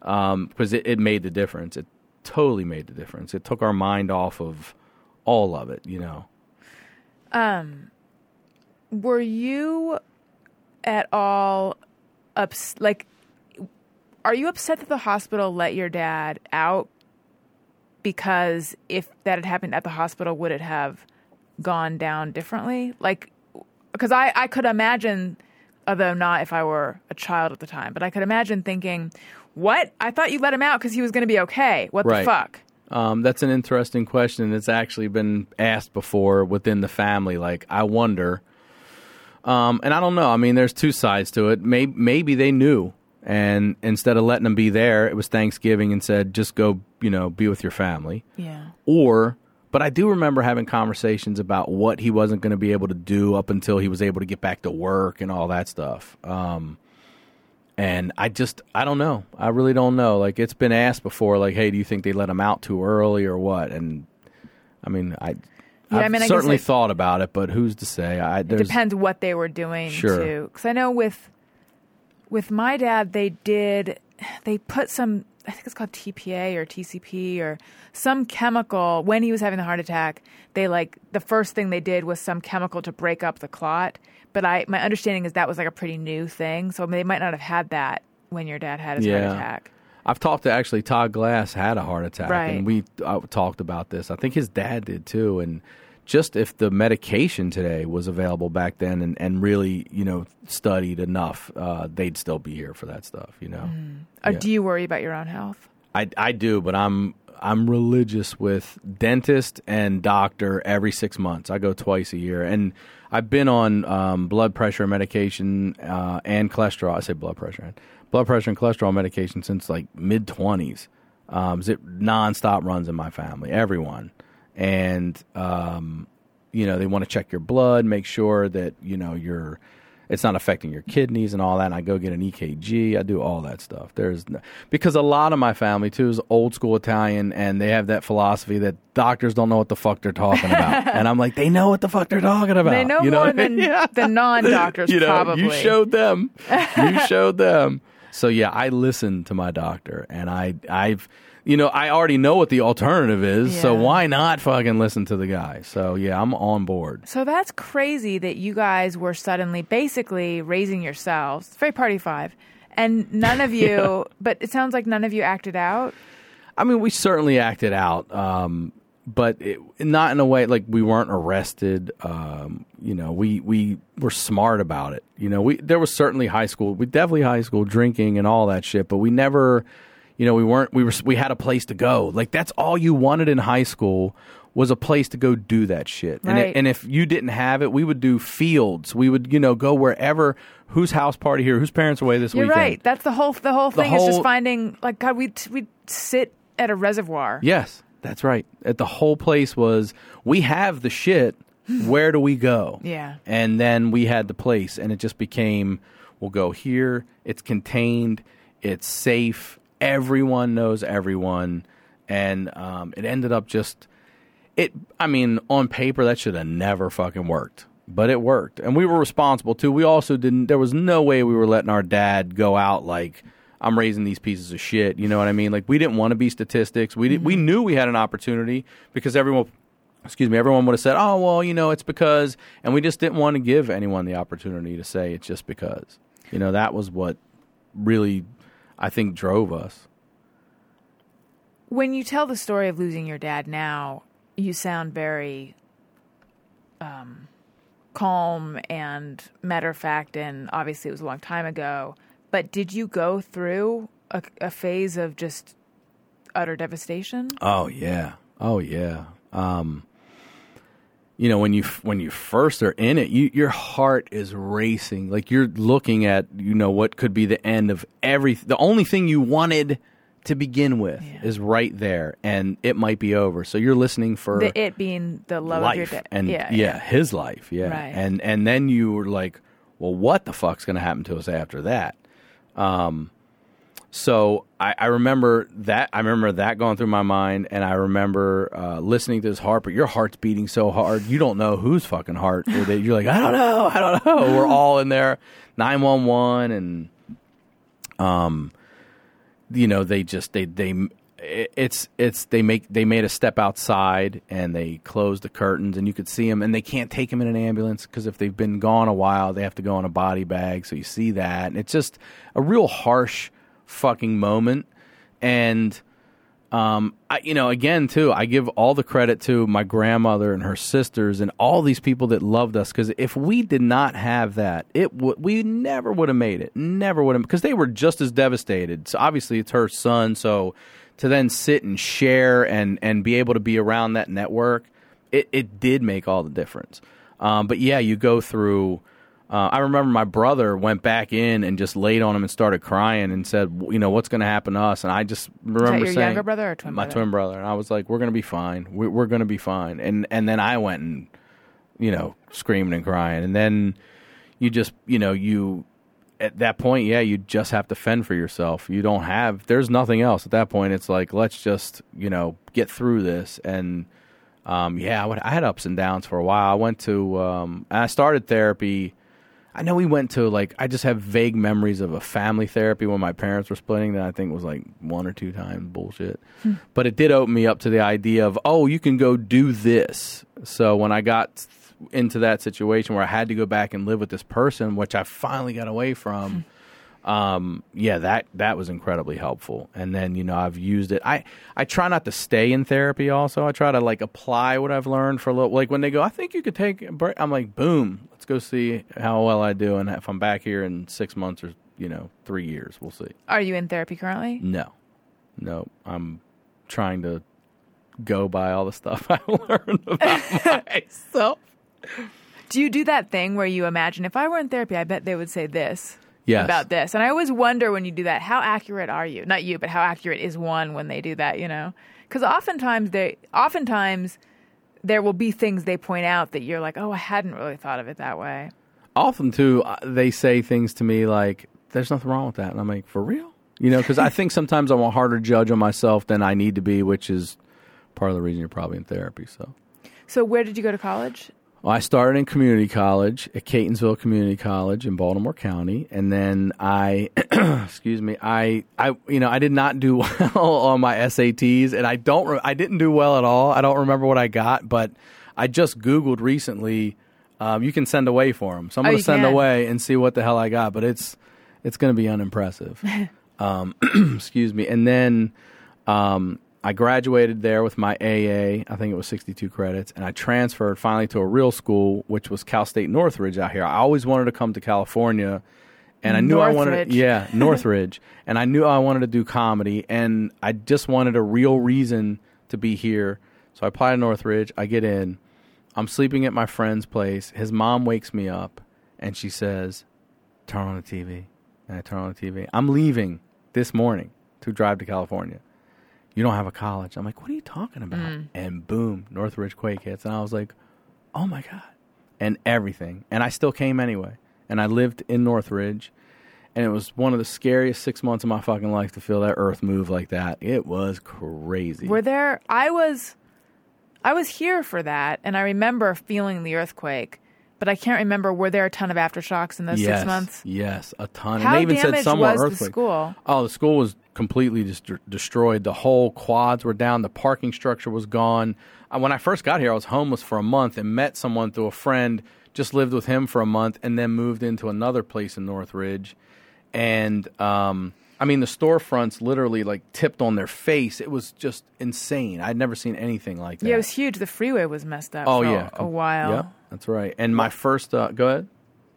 because it, it made the difference. It totally made the difference. It took our mind off of all of it. You know, Um, Were you at all ups like are you upset that the hospital let your dad out because if that had happened at the hospital would it have gone down differently? Like because I I could imagine although not if I were a child at the time, but I could imagine thinking, "What? I thought you let him out cuz he was going to be okay. What Right. the fuck?" Um, that's an interesting question. It's actually been asked before within the family. Like, I wonder. Um, and I don't know. I mean, there's two sides to it. Maybe, maybe they knew, and instead of letting them be there, it was Thanksgiving and said, just go, you know, be with your family. Yeah. Or, but I do remember having conversations about what he wasn't going to be able to do up until he was able to get back to work and all that stuff. Um, and I just, I don't know. I really don't know. Like, it's been asked before, like, hey, do you think they let him out too early or what? And I mean, I, Yeah, I I've mean, I guess certainly it- thought about it, but who's to say? I, It depends what they were doing Sure. too. Because I know with with my dad, they did they put some I think it's called TPA or TCP or some chemical when he was having the heart attack. They like the first thing they did was some chemical to break up the clot. But I my understanding is that was like a pretty new thing, so they might not have had that when your dad had his Yeah. heart attack. I've talked to actually Todd Glass had a heart attack, Right. and we uh, talked about this. I think his dad did too, and just if the medication today was available back then and, and really, you know, studied enough, uh, they'd still be here for that stuff, you know. Or Yeah. do you worry about your own health? I, I do, but I'm I'm religious with dentist and doctor every six months. I go twice a year, and I've been on um, blood pressure medication uh, and cholesterol. I say blood pressure, blood pressure and cholesterol medication since like mid twenties. Um, it nonstop runs in my family, everyone, and um, you know they want to check your blood, make sure that you know you're it's not affecting your kidneys and all that. And I go get an EKG. I do all that stuff. There's no, because a lot of my family too is old school Italian, and they have that philosophy that doctors don't know what the fuck they're talking about. and I'm like, they know what the fuck they're talking about. They know You more I mean? than the non-doctors, you know, probably. you showed them. You showed them. So yeah, I listen to my doctor, and I, I've, you know, I already know what the alternative is. So why not fucking listen to the guy? So yeah, I'm on board. So that's crazy that you guys were suddenly basically raising yourselves. Very party five. And none of you, but it sounds like none of you acted out. I mean, we certainly acted out, um, but it, not in a way like we weren't arrested. Um, you know, we we were smart about it. You know, we there was certainly high school, we definitely high school drinking and all that shit, but we never, you know, we weren't we were we had a place to go. Like that's all you wanted in high school was a place to go do that shit. And, Right. it, and if you didn't have it, we would do fields. We would, you know, go wherever. Whose house party here? Whose parents away this You're weekend? right. That's the whole the whole The thing is just finding like God. We we sit at a reservoir. Yes, that's right. At the whole place was we have the shit. Where do we go? Yeah. And then we had the place, and it just became we'll go here. It's contained. It's safe. Everyone knows everyone, and um, it ended up just it. I mean, on paper, that should have never fucking worked. But it worked, and we were responsible too. We also didn't. There was no way we were letting our dad go out like I'm raising these pieces of shit. You know what I mean? Like we didn't want to be statistics. We did, we knew we had an opportunity because everyone, excuse me, everyone would have said, "Oh well, you know, it's because," and we just didn't want to give anyone the opportunity to say it's just because. You know, that was what really, I think, drove us. When you tell the story of losing your dad now, you sound very um, calm and matter of fact, and obviously it was a long time ago. But did you go through a, a phase of just utter devastation? Oh yeah. Oh yeah. Um, you know when you when you first are in it, you, your heart is racing. Like you're looking at you know what could be the end of every. The only thing you wanted to begin with Yeah. is right there, and it might be over. So you're listening for The it being the love of your life dad. and yeah, yeah, his life, yeah. Right. And and then you were like, well, what the fuck's going to happen to us after that? Um, so I, I remember that. I remember that going through my mind, and I remember uh, listening to his heart. But your heart's beating so hard, you don't know whose fucking heart. You're like, I don't know, I don't know. We're all in there, nine one one, and um, you know, they just they they it's it's they make they made a step outside and they closed the curtains and you could see them and they can't take him in an ambulance because if they've been gone a while they have to go in a body bag so you see that and it's just a real harsh fucking moment and um, I, you know, again, too, I give all the credit to my grandmother and her sisters and all these people that loved us. Because if we did not have that, it would we never would have made it. Never would have, because they were just as devastated. So obviously, it's her son. So to then sit and share and and be able to be around that network, it it did make all the difference. Um, but yeah, you go through. Uh, I remember my brother went back in and just laid on him and started crying and said, "You know what's going to happen to us?" And I just remember your saying, younger brother or twin my brother? twin brother, and I was like, "We're going to be fine. We're, we're going to be fine." And and then I went and you know screaming and crying, and then you just you know you at that point, yeah, you just have to fend for yourself. You don't have there's nothing else at that point. It's like let's just you know get through this and. Um, yeah, I, went, I had ups and downs for a while. I went to, um, I started therapy. I know we went to like I just have vague memories of a family therapy when my parents were splitting that I think was like one or two times bullshit. Hmm. But it did open me up to the idea of oh, you can go do this. So when I got into that situation where I had to go back and live with this person, which I finally got away from, hmm. Um, yeah, that that was incredibly helpful. And then you know I've used it. I I try not to stay in therapy. Also, I try to like apply what I've learned for a little. Like when they go, I think you could take. a break," I'm like, boom, let's go see how well I do, and if I'm back here in six months or you know three years, we'll see. Are you in therapy currently? No, no, I'm trying to go by all the stuff I learned about myself. Do you do that thing where you imagine if I were in therapy, I bet they would say this Yes. about this? And I always wonder when you do that, how accurate are you? Not you, but how accurate is one when they do that? You know, because oftentimes they, oftentimes there will be things they point out that you're like, oh, I hadn't really thought of it that way. often too uh, they say things to me like there's nothing wrong with that and i'm like for real you know because i think sometimes i'm a harder judge on myself than i need to be which is part of the reason you're probably in therapy so So where did you go to college? I started in community college at catonsville community college in baltimore county and then i excuse me i i you know i did not do well on my sats and i don't re- i didn't do well at all. I don't remember what i got but i just googled recently um, you can send away for them so i'm Oh, going to send can. away and see what the hell i got but it's it's going to be unimpressive. Um, excuse me and then um, I graduated there with my AA. I think it was 62 credits, and I transferred finally to a real school, which was Cal State Northridge out here. I always wanted to come to California, and I knew I wanted, Northridge. yeah, Northridge, and I knew I wanted to do comedy, and I just wanted a real reason to be here. So I applied to Northridge. I get in. I'm sleeping at my friend's place. His mom wakes me up, and she says, "Turn on the TV." And I turn on the TV. I'm leaving this morning to drive to California you don't have a college. I'm like, what are you talking about? Mm. And boom, Northridge Quake hits. And I was like, oh my God. And everything. And I still came anyway. And I lived in Northridge. And it was one of the scariest six months of my fucking life to feel that earth move like that. It was crazy. Were there? I was, I was here for that, and I remember feeling the earthquake, but I can't remember. Were there a ton of aftershocks in those yes, six months? Yes, a ton. How and they even said damaged some were was the school? Oh, the school was completely dest- destroyed. The whole quads were down. The parking structure was gone. When I first got here, I was homeless for a month and met someone through a friend. Just lived with him for a month and then moved into another place in Northridge. And um, I mean, the storefronts literally like tipped on their face. It was just insane. I'd never seen anything like that. Yeah, it was huge. The freeway was messed up. oh for yeah, a while. Yeah, that's right. And my first, uh, go ahead.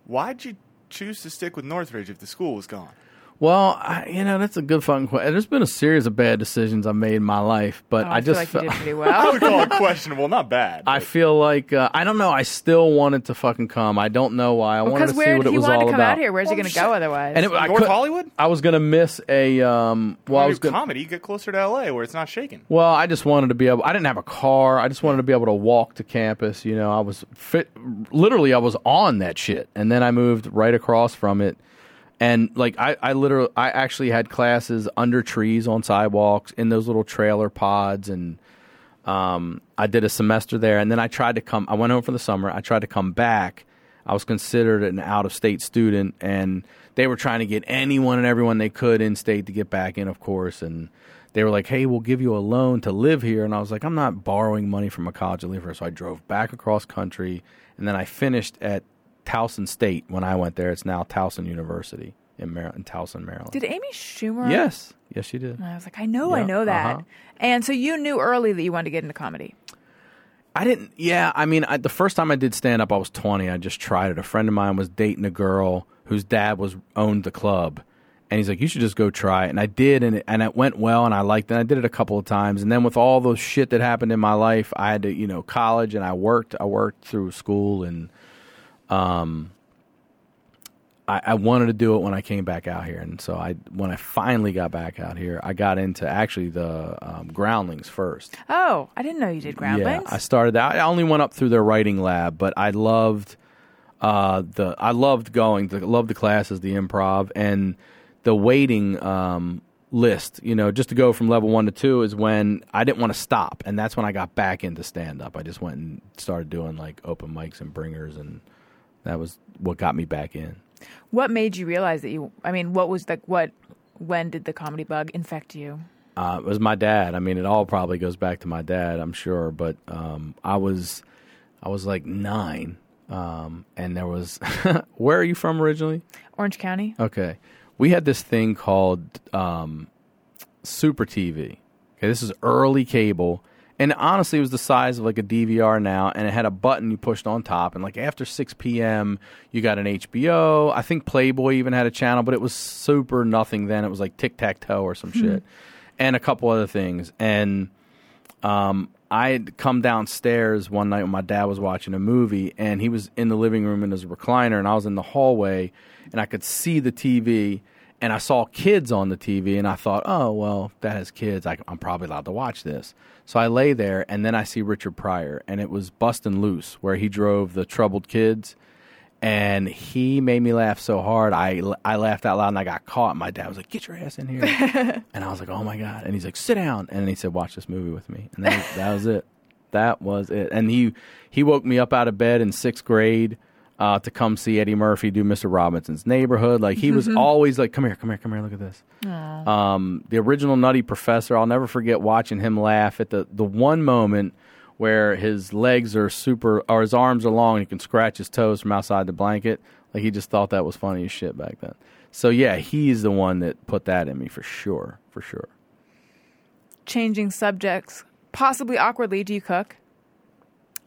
Why'd you choose to stick with Northridge if the school was gone? Well, I, you know that's a good fucking question. There's been a series of bad decisions I made in my life, but Oh, I, I, feel just like fe- you did pretty I would call it questionable, not bad. I feel like uh, I don't know. I still wanted to fucking come. I don't know why. I wanted to see where what did it he was want all to come about. out here? Where's he going to go otherwise? And it, I North could- Hollywood? I was gonna miss a. Um, well, I was gonna. comedy, get closer to LA where it's not shaking. Well, I just wanted to be able. I didn't have a car. I just wanted to be able to walk to campus. You know, I was fit. Literally, I was on that shit, and then I moved right across from it. And like I, I literally, I actually had classes under trees on sidewalks in those little trailer pods, and um, I did a semester there. And then I tried to come. I went home for the summer. I tried to come back. I was considered an out of state student, and they were trying to get anyone and everyone they could in state to get back in, of course. And they were like, "Hey, we'll give you a loan to live here." And I was like, "I'm not borrowing money from a college to live here." So I drove back across country, and then I finished at Towson State when I went there. It's now Towson University in Maryland, in Towson, Maryland. Did Amy Schumer? yes, yes, she did. And I was like, I know, I know that. uh-huh. And so you knew early that you wanted to get into comedy. I didn't. Yeah, I mean, I, the first time I did stand up, I was 20. I just tried it. A friend of mine was dating a girl whose dad was owned the club, and he's like, "You should just go try it." And I did, and it, and it went well, and I liked it. And I did it a couple of times, and then with all the shit that happened in my life, I had to, you know, college, and I worked. I worked through school, and um, I, I wanted to do it when I came back out here, and so I, when I finally got back out here, I got into actually the um, Groundlings first. Oh, I didn't know you did groundlings. Yeah, I started that. I only went up through their writing lab, but I loved uh, the. I loved going. The, loved the classes, the improv, and the waiting um, list. You know, just to go from level one to two is when I didn't want to stop, and that's when I got back into stand up. I just went and started doing like open mics and bringers, and that was what got me back in. what made you realize that you? I mean, what was like what? When did the comedy bug infect you? Uh, it was my dad. I mean, it all probably goes back to my dad, I'm sure. But um, I was, I was like nine, um, and there was. where are you from originally? Orange County. Okay, we had this thing called um, Super TV. Okay, this is early cable, and honestly, it was the size of like a DVR now, and it had a button you pushed on top, and like after 6 p.m., you got an HBO. I think Playboy even had a channel, but it was super nothing then. It was like Tic Tac Toe or some shit, and a couple other things, and um, I had come downstairs one night when my dad was watching a movie, and he was in the living room in his recliner, and I was in the hallway, and I could see the TV, and I saw kids on the TV, and I thought, oh well, that has kids, I, I'm probably allowed to watch this. So I lay there, and then I see Richard Pryor, and it was Bustin' Loose, where he drove the troubled kids. And he made me laugh so hard, I, I laughed out loud and I got caught. My dad was like, "Get your ass in here!" And I was like, "Oh my god!" And he's like, "Sit down." And he said, "Watch this movie with me." And that, that was it. That was it. And he he woke me up out of bed in sixth grade uh, to come see Eddie Murphy do Mr. Robinson's Neighborhood. Like he was always like, "Come here, come here, come here. Look at this." Um, the original Nutty Professor. I'll never forget watching him laugh at the the one moment where his legs are super or his arms are long and he can scratch his toes from outside the blanket. Like he just thought that was funny as shit back then. So yeah, he's the one that put that in me for sure, for sure. Changing subjects, possibly awkwardly. Do you cook?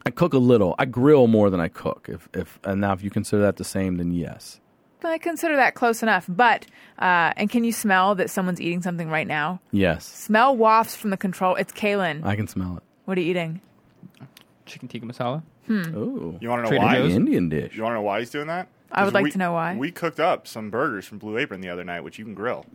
I cook a little. I grill more than I cook. If if and now if you consider that the same, then yes. I consider that close enough. But uh, and can you smell that someone's eating something right now? Yes, Smell wafts from the control. It's Kaylin. I can smell it. What are you eating? Chicken tikka masala. Ooh, You want to know Trader why? Joe's? Indian dish. You want to know why he's doing that? I would like we- to know why. We cooked up some burgers from Blue Apron the other night, which you can grill,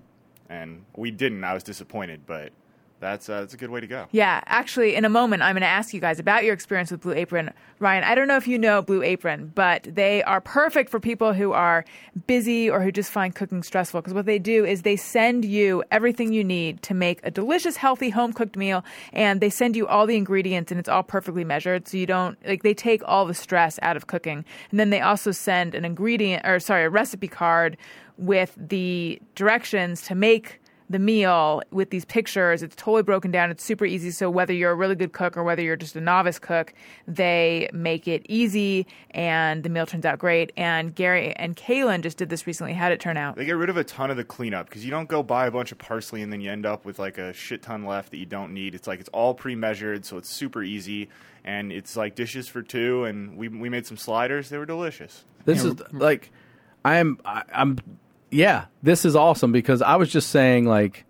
and we didn't. I was disappointed, but that's uh, that's a good way to go. Yeah, actually, in a moment, I'm going to ask you guys about your experience with Blue Apron. Ryan, I don't know if you know Blue Apron, but they are perfect for people who are busy or who just find cooking stressful. Because what they do is they send you everything you need to make a delicious, healthy, home cooked meal, and they send you all the ingredients, and it's all perfectly measured. So you don't, like, they take all the stress out of cooking. And then they also send an ingredient, or sorry, a recipe card with the directions to make the meal with these pictures. It's totally broken down. It's super easy. So whether you're a really good cook or whether you're just a novice cook, they make it easy and the meal turns out great. And Gary and Kaylin just did this recently. How did it turn out? They get rid of a ton of the cleanup because you don't go buy a bunch of parsley and then you end up with like a shit ton left that you don't need. It's like it's all pre-measured, so it's super easy, and it's like dishes for two. And we we made some sliders; they were delicious. This is like, I'm, I, I'm, yeah, this is awesome because I was just saying like,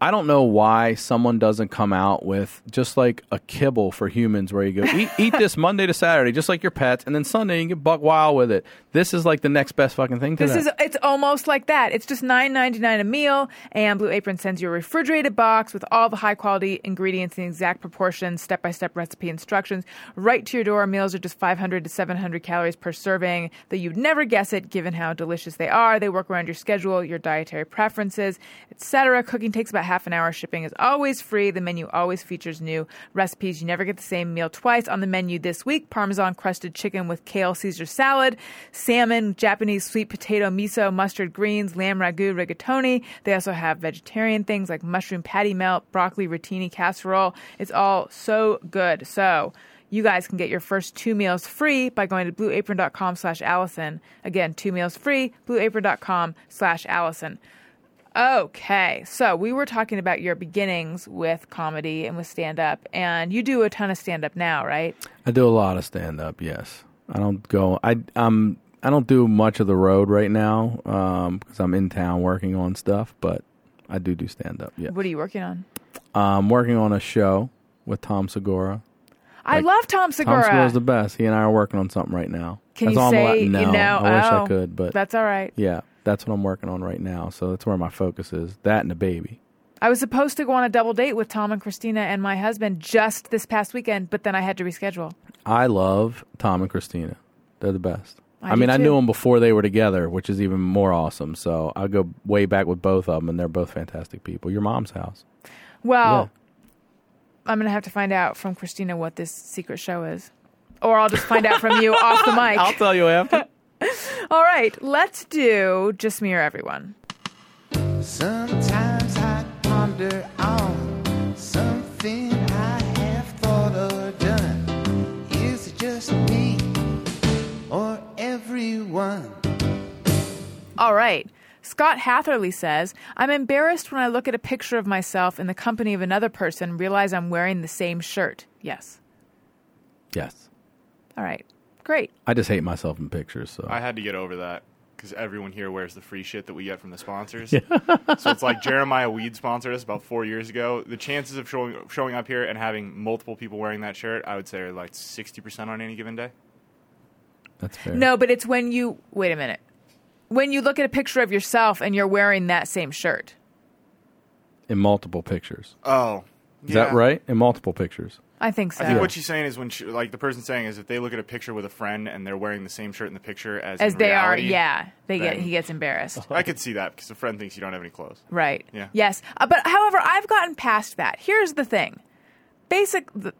I don't know why someone doesn't come out with just like a kibble for humans where you go eat, eat this Monday to Saturday, just like your pets, and then Sunday you can get buck wild with it. This is like the next best fucking thing to This that. is it's almost like that. It's just nine ninety nine a meal, and Blue Apron sends you a refrigerated box with all the high quality ingredients in exact proportions, step by step recipe instructions right to your door. Meals are just five hundred to seven hundred calories per serving. That you'd never guess it, given how delicious they are. They work around your schedule, your dietary preferences, etc. Cooking takes about half an hour. Shipping is always free. The menu always features new recipes. You never get the same meal twice. On the menu this week, Parmesan crusted chicken with kale Caesar salad, salmon, Japanese sweet potato, miso, mustard greens, lamb ragu, rigatoni. They also have vegetarian things like mushroom patty melt, broccoli rotini casserole. It's all so good. So you guys can get your first two meals free by going to blueapron.com slash Alison. Again, two meals free, blueapron.com slash Alison. Okay, so we were talking about your beginnings with comedy and with stand up, and you do a ton of stand up now, right? I do a lot of stand up. Yes, I don't go. I um I don't do much of the road right now because I'm in town working on stuff. But I do do stand up. Yeah, What are you working on? I'm working on a show with Tom Segura. I Like, love Tom Segura. Tom Segura. Segura's the best. He and I are working on something right now. Can That's you all I'm allowed- say you no, know? I wish oh, I could, but that's all right. yeah, that's what I'm working on right now. So that's where my focus is. That and the baby. I was supposed to go on a double date with Tom and Christina and my husband just this past weekend, but then I had to reschedule. I love Tom and Christina. They're the best. I I, mean, do I knew them before they were together, which is even more awesome. So I go way back with both of them, and they're both fantastic people. Your mom's house. Well, I'm gonna have to find out from Christina what this secret show is, or I'll just find out from you off the mic. I'll tell you after. All right, let's do just me or everyone. Sometimes I ponder on something I have thought or done. Is it just me or everyone? All right. Scott Hatherley says, I'm embarrassed when I look at a picture of myself in the company of another person and realize I'm wearing the same shirt. Yes. Yes. All right. Great. I just hate myself in pictures. So I had to get over that because everyone here wears the free shit that we get from the sponsors. so it's like Jeremiah Weed sponsored us about four years ago. The chances of showing showing up here and having multiple people wearing that shirt, I would say, are like sixty percent on any given day. that's fair. No, but it's when you wait a minute. When you look at a picture of yourself and you're wearing that same shirt. in multiple pictures. Oh, Is that right? In multiple pictures. I think so. I think what she's saying is when she, like the person saying is if they look at a picture with a friend and they're wearing the same shirt in the picture as As in they reality, are, yeah, they get he gets embarrassed. I could see that because a friend thinks you don't have any clothes. Right. Yeah. Yes. Uh, but however, I've gotten past that. Here's the thing. Basic. The,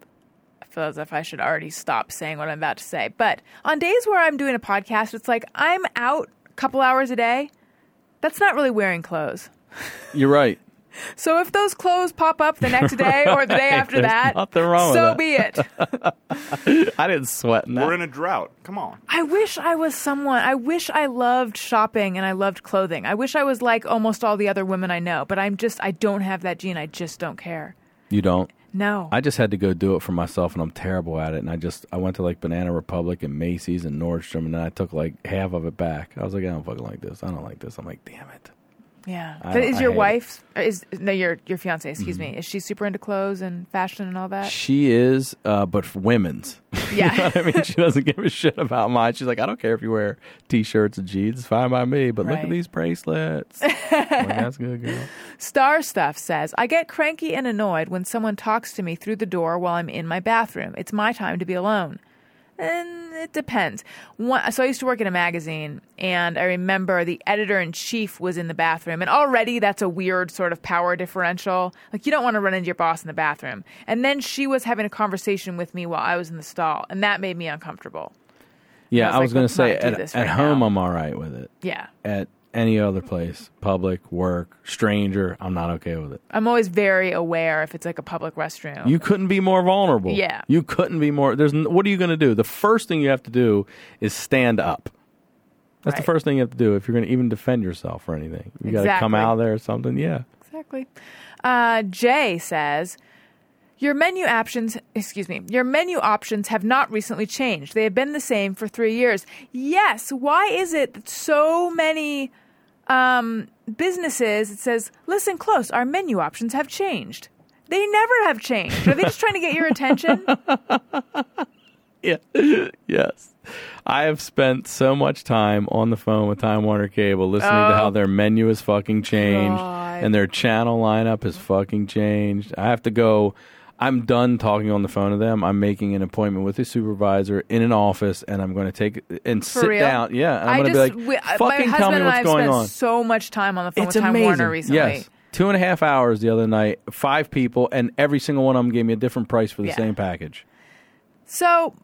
I feel as if I should already stop saying what I'm about to say. But on days where I'm doing a podcast, it's like I'm out a couple hours a day. That's not really wearing clothes. You're right. So if those clothes pop up the next day or the day after There's that, nothing wrong so be it. I didn't sweat in that. We're in a drought. Come on. I wish I was someone. I wish I loved shopping and I loved clothing. I wish I was like almost all the other women I know, but I'm just I don't have that gene. I just don't care. you don't. No. I just had to go do it for myself, and I'm terrible at it. And I just I went to like Banana Republic and Macy's and Nordstrom, and then I took like half of it back. I was like, I don't fucking like this. I don't like this. I'm like, damn it. Yeah. I is your wife or is no your your fiance, excuse me, is she super into clothes and fashion and all that? She is, uh, but for women's. Yeah. I mean, she doesn't give a shit about mine. She's like, I don't care if you wear t-shirts and jeans. It's fine by me. But look at these bracelets. Like, That's good, girl. Star Stuff says, I get cranky and annoyed when someone talks to me through the door while I'm in my bathroom. It's my time to be alone. And it depends. One, so I used to work in a magazine, and I remember the editor in chief was in the bathroom, and already that's a weird sort of power differential. Like you don't want to run into your boss in the bathroom. And then she was having a conversation with me while I was in the stall, and that made me uncomfortable. Yeah, I was like, going to say, at, at right home, now. I'm all right with it. Yeah. At any other place, public, work, stranger, I'm not okay with it. I'm always very aware if it's like a public restroom. You couldn't be more vulnerable. Yeah. You couldn't be more. There's. What are you going to do? The first thing you have to do is stand up. That's the first thing you have to do if you're going to even defend yourself or anything. You got to come Exactly. out there or something. Yeah. Exactly. Uh, Jay says, "Your menu options, excuse me, your menu options have not recently changed. They have been the same for three years. Yes. Why is it that so many um, businesses it says, listen close, our menu options have changed? They never have changed. Are they just trying to get your attention? Yeah. yes. I have spent so much time on the phone with Time Warner Cable listening to how their menu has fucking changed Oh. God. and their channel lineup has fucking changed. I have to go. I'm done talking on the phone to them. I'm making an appointment with a supervisor in an office, and I'm going to take and For sit real? down. Yeah, and I'm going to be like, uh, my "Fucking husband tell me and I what's have going spent on." so much time on the phone It's with Time amazing. Warner recently. Yes, two and a half hours the other night. Five people, and every single one of them gave me a different price for the Yeah. same package. So,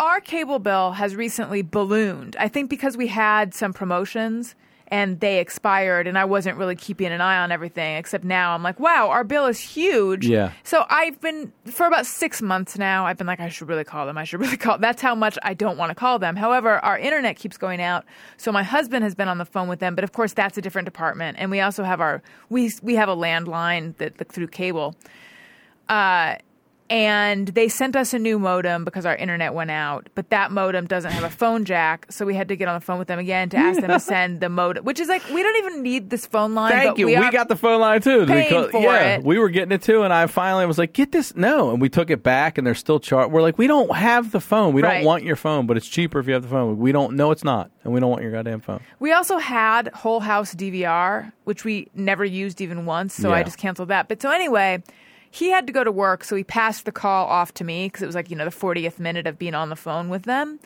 our cable bill has recently ballooned. I think because we had some promotions and they expired, and I wasn't really keeping an eye on everything. Except now, I'm like, wow, our bill is huge. Yeah. So I've been for about six months now. I've been like, I should really call them. I should really call. That's how much I don't want to call them. However, our internet keeps going out, so my husband has been on the phone with them. But of course, that's a different department, and we also have our we we have a landline that through cable. Uh, and they sent us a new modem because our internet went out, but that modem doesn't have a phone jack, so we had to get on the phone with them again to ask them to send the modem, which is like we don't even need this phone line. Thank but you. We, We, got the phone line too. paying Because- for yeah, it. we were getting it too, and I finally was like, "Get this." No, and we took it back, and they're still charged. We're like, "We don't have the phone. We Right. don't want your phone, but it's cheaper if you have the phone." We don't. No, it's not, and we don't want your goddamn phone. We also had Whole House DVR, which we never used even once, so I just canceled that. But so anyway, he had to go to work, so he passed the call off to me because it was like, you know, the 40th minute of being on the phone with them.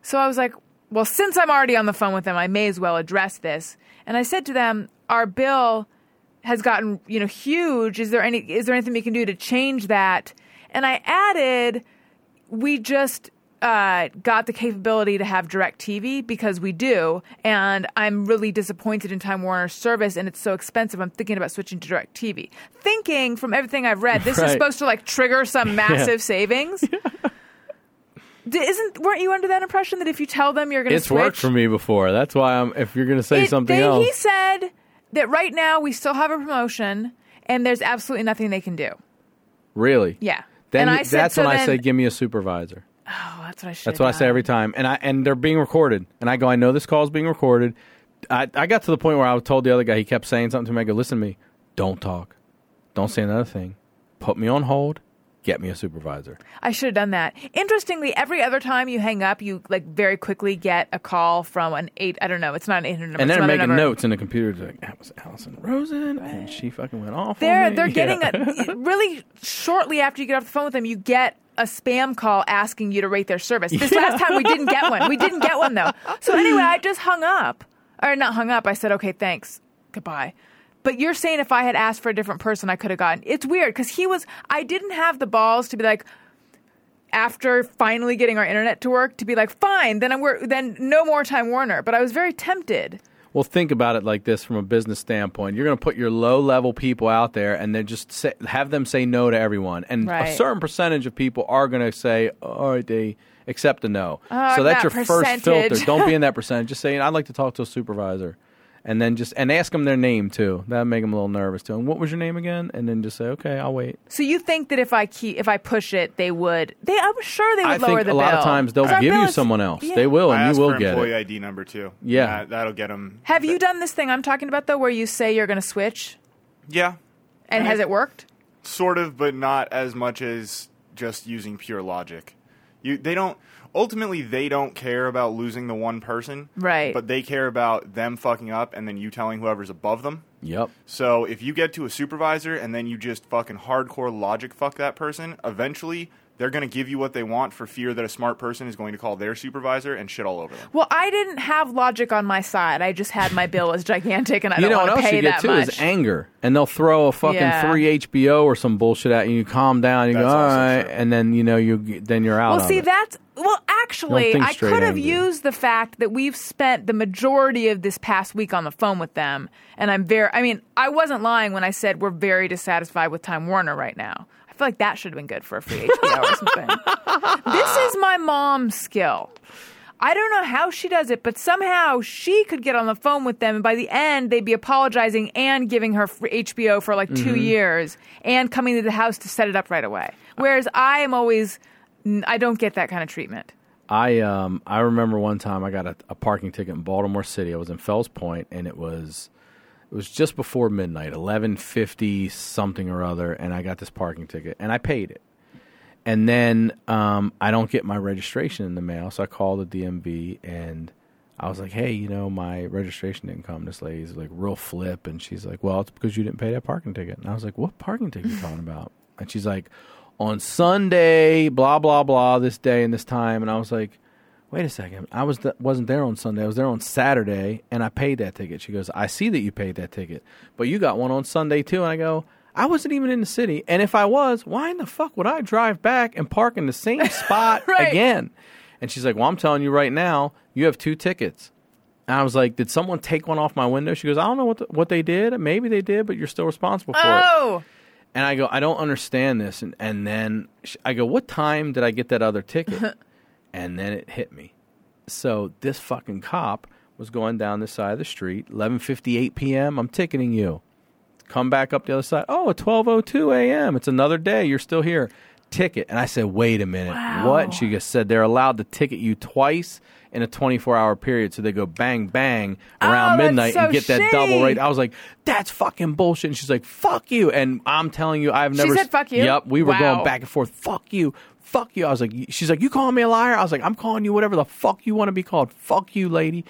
So I was like, well, since I'm already on the phone with them, I may as well address this. And I said to them, our bill has gotten, you know, huge. Is there any is there anything we can do to change that? And I added we just uh, got the capability to have DirecTV because we do, and I'm really disappointed in Time Warner's service, and it's so expensive. I'm thinking about switching to DirecTV. Thinking from everything I've read, this is supposed to like trigger some massive savings. D- Isn't weren't you under that impression that if you tell them you're going to It's switch, worked for me before. That's why I'm. If you're going to say It- something they- else, He said that right now we still have a promotion and there's absolutely nothing they can do. really, Yeah. Then and I said, that's so when I then- say, "Give me a supervisor." Oh, that's what I should. That's what I say every time, and I and they're being recorded, and I go, "I know this call is being recorded." I I got to the point where I told the other guy, he kept saying something to me. I go, "Listen to me, don't talk, don't say another thing, put me on hold, get me a supervisor." I should have done that. Interestingly, every other time you hang up, you like very quickly get a call from an eight. I don't know. It's not an eight hundred number. And they're making number. notes in the computer. It's Like that was Alison Rosen, and she fucking went off. They're they're Yeah. getting a really shortly after you get off the phone with them, you get a spam call asking you to rate their service. This last time we didn't get one. We didn't get one though. So anyway, I just hung up, or not hung up. I said, "Okay, thanks, goodbye." But you're saying if I had asked for a different person, I could have gotten. It's weird because he was. I didn't have the balls to be like. After finally getting our internet to work, to be like, fine, then I'm then no more Time Warner. But I was very tempted. Well, think about it like this from a business standpoint. You're going to put your low level people out there and then just say, have them say no to everyone. And a certain percentage of people are going to say, all right, they accept a no. Oh, so that's that your percentage. first filter. Don't be in that percentage. Just saying, I'd like to talk to a supervisor. And then just and ask them their name too. That'll make them a little nervous too. And what was your name again? And then just say, okay, I'll wait. So you think that if I keep, if I push it, they would? They, I'm sure they would I lower think the a lot of times they'll 'Cause our give you is- someone else. Yeah. They will, and asked you will get it. Ask for get employee it. ID number too. Yeah. That, that'll get them. Have you done this thing I'm talking about though, where you say you're going to switch, Yeah, and has it worked? sort of, but not as much as just using pure logic. You, they don't. Ultimately, they don't care about losing the one person, Right. But they care about them fucking up, and then you telling whoever's above them. Yep. So if you get to a supervisor and then you just fucking hardcore logic fuck that person, eventually they're going to give you what they want for fear that a smart person is going to call their supervisor and shit all over them. Well, I didn't have logic on my side. I just had my bill was gigantic, and I you don't know what want to else pay you get too much. is anger, and they'll throw a fucking Yeah. three HBO or some bullshit at you. You calm down. And you That's go all also right, true. and then you know you then you're out. well, of see, it. that's well. Actually, I could have angry. used the fact that we've spent the majority of this past week on the phone with them, and I'm very. I mean, I wasn't lying when I said we're very dissatisfied with Time Warner right now. I feel like that should have been good for a free HBO or something. This is my mom's skill. I don't know how she does it, but somehow she could get on the phone with them, and by the end, they'd be apologizing and giving her HBO for like 2 Mm-hmm. years and coming to the house to set it up right away. Whereas I am always, I don't get that kind of treatment. I um I remember one time I got a, a parking ticket in Baltimore City. I was in Fells Point, and it was it was just before midnight, eleven fifty something or other, and I got this parking ticket, and I paid it. And then um, I don't get my registration in the mail, so I called the DMV and I was like, "Hey, you know, my registration didn't come." This lady's like real flip, and she's like, "Well, it's because you didn't pay that parking ticket." And I was like, "What parking ticket are you talking about?" And she's like, "On Sunday, blah blah blah, this day and this time." And I was like, "Wait a second, I was th- wasn't there on Sunday. I was there on Saturday, and I paid that ticket." She goes, "I see that you paid that ticket, but you got one on Sunday too." And I go. I wasn't even in the city, and if I was, why in the fuck would I drive back and park in the same spot Right. again? And she's like, "Well, I'm telling you right now, you have two tickets." And I was like, "Did someone take one off my window?" She goes, "I don't know what the, what they did. Maybe they did, but you're still responsible for it." Oh, And I go, "I don't understand this." And and then sh- I go, "What time did I get that other ticket?" and then it hit me. So this fucking cop was going down this side of the street, 11:58 p.m. I'm ticketing you. Come back up the other side. Oh, 12:02 a.m. It's another day. You're still here. Ticket. And I said, "Wait a minute. What?" And she just said they're allowed to ticket you twice in a 24-hour period. So they go bang bang around Oh, midnight so and get that double rate. I was like, "That's fucking bullshit." And she's like, "Fuck you." And I'm telling you, I've never. She said, "Fuck you"? Yep, we were Wow. going back and forth. Fuck you. Fuck you. I was like, she's like, you calling me a liar? I was like, I'm calling you whatever the fuck you want to be called. Fuck you, lady.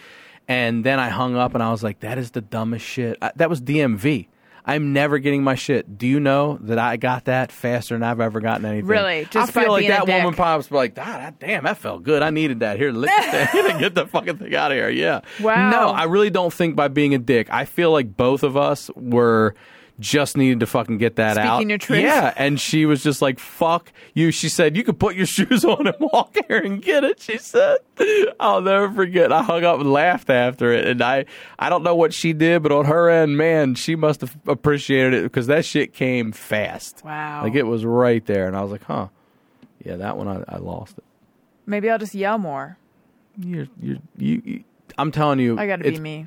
And then I hung up and I was like, that is the dumbest shit. I, that was DMV. I'm never getting my shit. Do you know that I got that faster than I've ever gotten anything? Really? Just I feel like that woman pops like, ah, damn, that felt good. I needed that. Here, lick get the fucking thing out of here. Yeah. Wow. No, I really don't think by being a dick. I feel like both of us were just needed to fucking get that out. Your truth. Yeah, and she was just like, "Fuck you." She said, "You could put your shoes on and walk here and get it." She said, "I'll never forget." I hung up and laughed after it, and I I don't know what she did, but on her end, man, she must have appreciated it because that shit came fast. Wow. like it was right there, and I was like, "Huh." Yeah, that one I, I lost it. Maybe I'll just yell more. You're, you're, you, you, I'm telling you, I got to be me.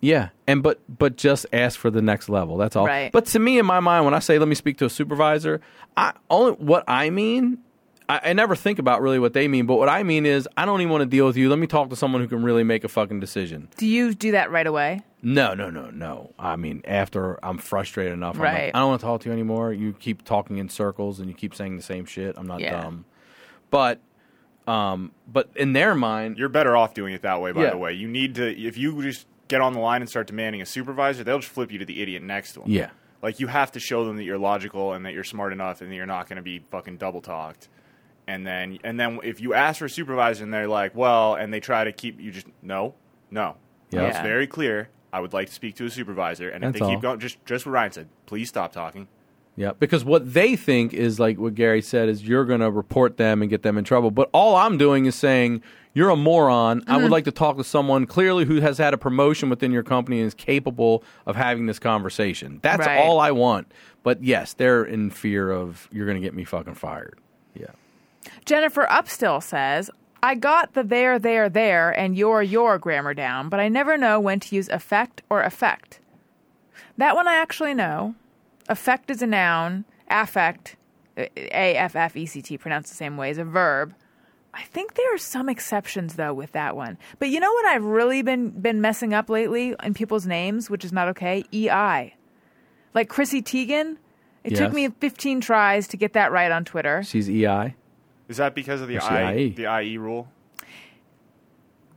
Yeah, and but but just ask for the next level. That's all. Right. But to me, in my mind, when I say let me speak to a supervisor, I only what I mean. I, I never think about really what they mean, but what I mean is I don't even want to deal with you. Let me talk to someone who can really make a fucking decision. Do you do that right away? No, no, no, no. I mean, after I'm frustrated enough, I'm like, Right. I don't want to talk to you anymore. You keep talking in circles and you keep saying the same shit. I'm not Yeah. dumb, but um, but in their mind, You're better off doing it that way. By Yeah. the way, you need to. If you just get on the line and start demanding a supervisor, they'll just flip you to the idiot next to them. yeah, Like you have to show them that you're logical and that you're smart enough and that you're not going to be fucking double talked. And then and then if you ask for a supervisor and they're like, well, and they try to keep you just no, no. Yeah. It's very clear. I would like to speak to a supervisor, and if That's they all. keep going, just just what Ryan said, please stop talking. Yeah, because what they think is like what Gary said is you're going to report them and get them in trouble. But all I'm doing is saying you're a moron. I Mm-hmm. would like to talk to someone clearly who has had a promotion within your company and is capable of having this conversation. That's Right. all I want. But yes, they're in fear of you're going to get me fucking fired. Yeah. Jennifer Upstill says, I got the there, there, there, and your, your grammar down, but I never know when to use affect or effect. That one I actually know. Affect is a noun, affect, A F F E C T, pronounced the same way, is a verb. I think there are some exceptions though with that one. But you know what I've really been been messing up lately in people's names, which is not okay? EI. Like Chrissy Teigen. It Yes. took me 15 tries to get that right on Twitter. She's E EI. Is that because of the Or I, CIE? the IE rule?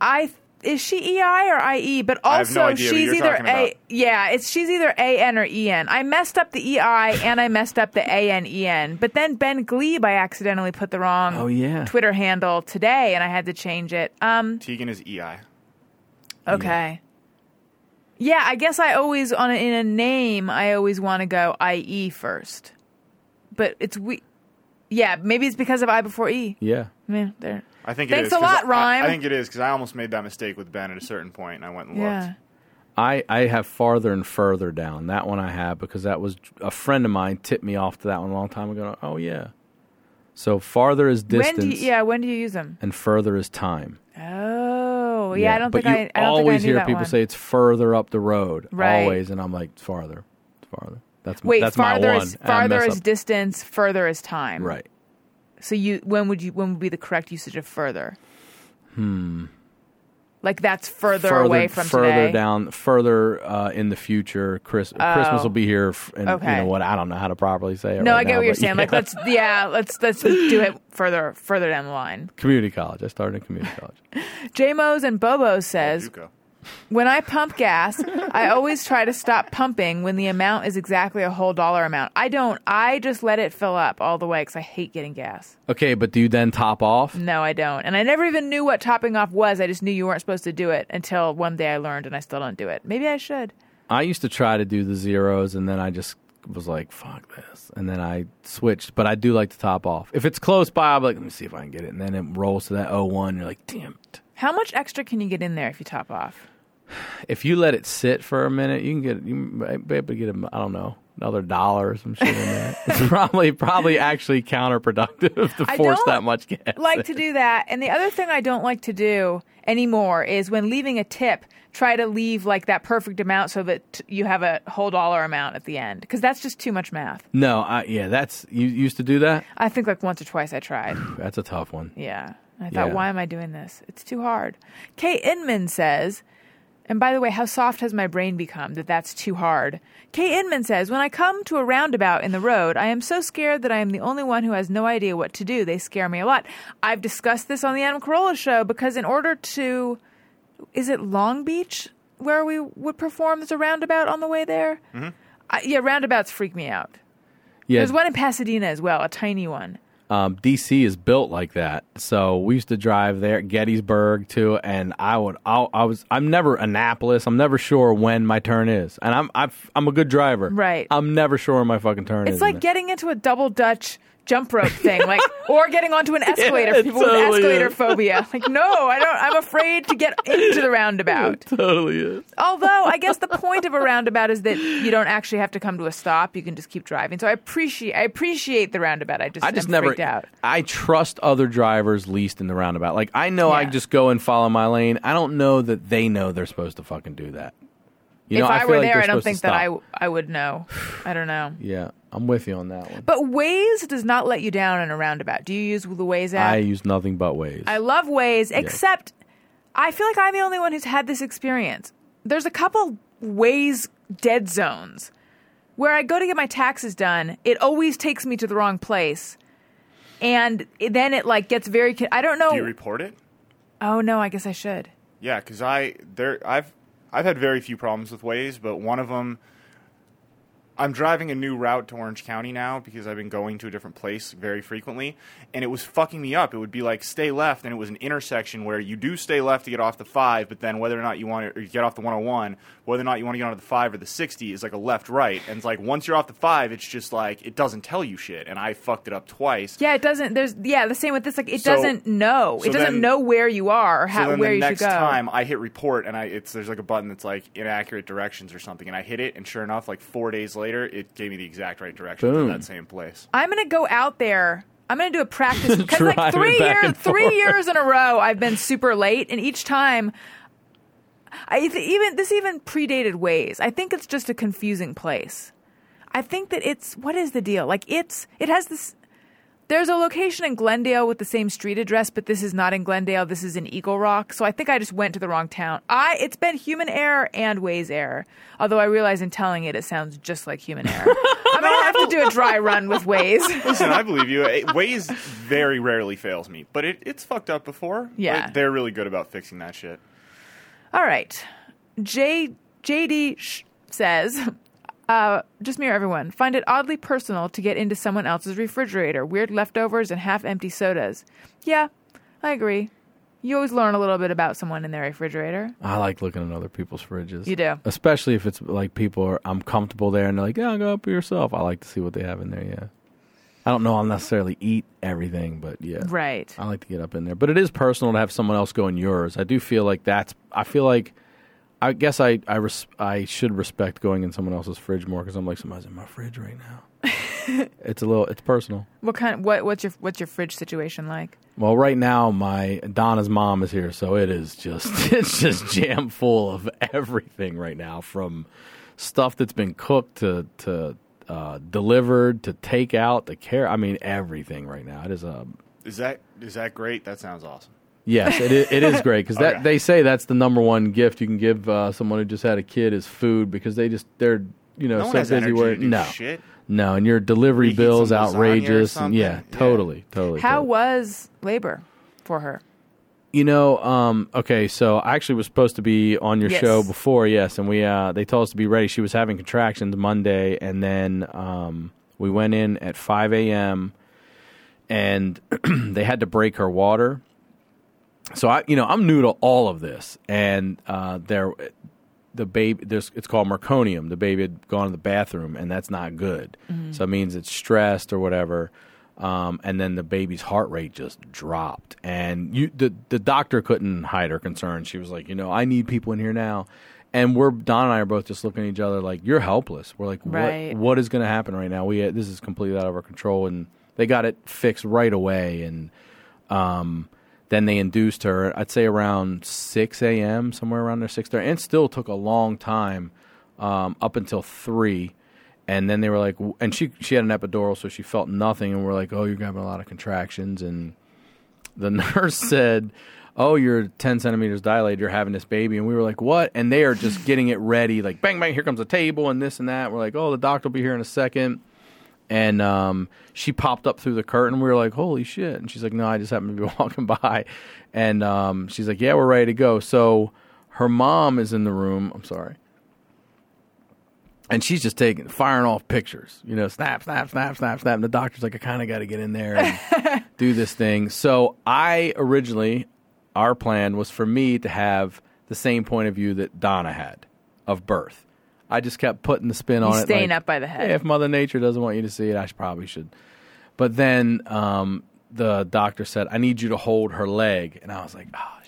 I is she EI or IE? But I have no also idea what she's you're either talking A. Yeah, it's she's either AN or EN. I messed up the EI and I messed up the AN EN. But then Ben Glebe, I accidentally put the wrong Oh, yeah. Twitter handle today, and I had to change it. Um. Teigen is EI. Okay. Yeah, I guess I always on a, in a name I always want to go IE first, but it's we. Yeah, maybe it's because of I before E. Yeah. Yeah, there. I think it Thanks is, a 'cause lot, I- Rhyme. I, think it is because I almost made that mistake with Ben at a certain point, and I went and looked. Yeah. I, I have farther and further down. That one I have because that was a friend of mine tipped me off to that one a long time ago. Oh yeah. So farther is distance When do you, yeah, when do you use them? and further is time. Oh, yeah. I don't but think you I. I don't think I always knew hear that people one. say it's further up the road. Right. Always, and I'm like, farther. Farther. That's Wait, that's farther my one. is farther is up. distance, further is time. right. So you when would you when would be the correct usage of further? Hmm. Like that's further, away from further today. down, further uh, in the future. Chris, Christmas will be here, f- and you Oh. Okay. know what? I don't know how to properly say it. No, right I get now, what you're but saying. Like let's yeah, let's let's do it further further down the line. community college. I started in community college. JMOs and Bobos says Duco. When I pump gas, I always try to stop pumping when the amount is exactly a whole dollar amount. I don't. I just let it fill up all the way because I hate getting gas. Okay, but do you then top off? No, I don't. And I never even knew what topping off was. I just knew you weren't supposed to do it until one day I learned and I still don't do it. Maybe I should. I used to try to do the zeros, and then I just was like, "Fuck this," and then I switched. But I do like to top off. If it's close by, I'm like, "Let me see if I can get it," and then it rolls to that 01. You're like, "Damn it!" How much extra can you get in there if you top off? If you let it sit for a minute, you can get you might be able to get a, I don't know another dollar or some shit in there. It's probably probably actually counterproductive to force that much gas. like to do that. And the other thing I don't like to do anymore is when leaving a tip, try to leave like that perfect amount so that t- you have a whole dollar amount at the end because that's just too much math. no, I, yeah, that's you used to do that. I think like once or twice I tried. That's a tough one. Yeah. I thought, Yeah. why am I doing this? It's too hard. Kay Inman says, and by the way, how soft has my brain become that that's too hard? Kay Inman says, when I come to a roundabout in the road, I am so scared that I am the only one who has no idea what to do. They scare me a lot. I've discussed this on the Adam Carolla show because in order to, is it Long Beach where we would perform? There's a roundabout on the way there. Mm-hmm. I, yeah, roundabouts freak me out. Yeah, There's one in Pasadena as well, a tiny one. Um, DC is built like that. So we used to drive there, Gettysburg too, and I would, I, I was, I'm never Annapolis. I'm never sure when my turn is, and I'm, I've, I'm a good driver. Right. I'm never sure when my fucking turn is. It's like getting into a double Dutch jump rope thing, like or getting onto an escalator Yeah, for people with escalator is. phobia. Like, no, I don't. I'm afraid to get into the roundabout. totally is. Although I guess the point of a roundabout is that you don't actually have to come to a stop; you can just keep driving. So I appreciate I appreciate the roundabout. I just I just never. freaked out. I trust other drivers least in the roundabout. Like I know I just go and follow my lane. I don't know that they know they're supposed to fucking do that. You know, if I, feel were like there, I don't think that I. I would know. I don't know. Yeah, I'm with you on that one. But Waze does not let you down in a roundabout. Do you use the Waze app? I use nothing but Waze. I love Waze, except I feel like I'm the only one who's had this experience. There's a couple Waze dead zones where I go to get my taxes done. It always takes me to the wrong place, and then it like gets very. I don't know. Do you report it? oh no, I guess I should. Yeah, because I there I've I've had very few problems with Waze, but one of them. I'm driving a new route to Orange County now because I've been going to a different place very frequently, and it was fucking me up. It would be like stay left, and it was an intersection where you do stay left to get off the five, but then whether or not you want to get off the 101, whether or not you want to get onto the five or the 60 is like a left right, and it's like once you're off the five, it's just like it doesn't tell you shit, and I fucked it up twice. Yeah, it doesn't. There's yeah, the same with this. Like it So- doesn't know. so it doesn't then- know where you are or So how then where the you next should go. time I hit report and I it's there's like a button that's like inaccurate directions or something and I hit it and sure enough like four days later it gave me the exact right direction Boom. to that same place. I'm gonna go out there. I'm gonna do a practice because like three years, three years in a row, I've been super late, and each time, I th- even this even predated Waze. I think it's just a confusing place. I think that it's what is the deal? Like it's it has this. There's a location in Glendale with the same street address, but this is not in Glendale. This is in Eagle Rock. So I think I just went to the wrong town. I it's been human error and Waze error. Although I realize in telling it, it sounds just like human error. I'm gonna have to do a dry run with Waze. Listen, I believe you. Waze very rarely fails me, but it, it's fucked up before. Yeah. But they're really good about fixing that shit. All right. J JD sh- says, uh, just me or everyone. Find it oddly personal to get into someone else's refrigerator. Weird leftovers and half empty sodas. Yeah, I agree. You always learn a little bit about someone in their refrigerator. I like looking at other people's fridges. You do. especially if it's like people are. I'm comfortable there, and they're like, "Yeah, go up yourself." I like to see what they have in there. Yeah, I don't know. I'll necessarily eat everything, but yeah, Right. I like to get up in there. But it is personal to have someone else go in yours. I do feel like that's. I feel like. I guess I I, res, I should respect going in someone else's fridge more because I'm like somebody's in my fridge right now. it's a little. It's personal. What kind? of What? What's your What's your fridge situation like? Well, right now my Donna's mom is here, so it is just it's just jam full of everything right now, from stuff that's been cooked to to uh, delivered to takeout to care. I mean, everything right now. It is a Is that is that great? That sounds awesome. Yes, it is, it is great because that Okay. they say that's the number one gift you can give uh, someone who just had a kid is food because they just they're you know No one so has busy energy where no shit. no and your delivery Reheat bills some lasagna or outrageous and yeah. Yeah. totally totally How totally. was labor for her? You know, um, okay, so I actually was supposed to be on your Yes. show before, yes, and we uh, they told us to be ready. She was having contractions Monday, and then um, we went in at five a.m. and they had to break her water. So I, you know, I'm new to all of this, and uh, there, the baby, there's it's called meconium. The baby had gone to the bathroom, and that's not good. So it means it's stressed or whatever. Um, and then the baby's heart rate just dropped, and you, the the doctor couldn't hide her concern. She was like, you know, I need people in here now, and we're Don and I are both just looking at each other like, you're helpless. We're like, Right. what what is going to happen right now? We this is completely out of our control, and they got it fixed right away, and um, then they induced her. I'd say around six a.m. somewhere around there, Six thirty, and still took a long time um, up until three. And then they were like, and she she had an epidural, so she felt nothing. And we're like, oh, you're having a lot of contractions. And the nurse said, oh, you're 10 centimeters dilated. You're having this baby. And we were like, what? And they are just getting it ready, like bang bang. Here comes a table and this and that. We're like, oh, the doctor will be here in a second. And um, she popped up through the curtain. We were like, holy shit. And she's like, no, I just happened to be walking by. And um, she's like, yeah, we're ready to go. So her mom is in the room. I'm sorry and she's just taking firing off pictures you know snap snap snap snap snap and the doctor's like i kind of got to get in there and do this thing so i originally our plan was for me to have the same point of view that donna had of birth i just kept putting the spin on it staying like, up by the head. "Hey, if mother nature doesn't want you to see it i should, probably should But then um, the doctor said, "I need you to hold her leg," and I was like, "Oh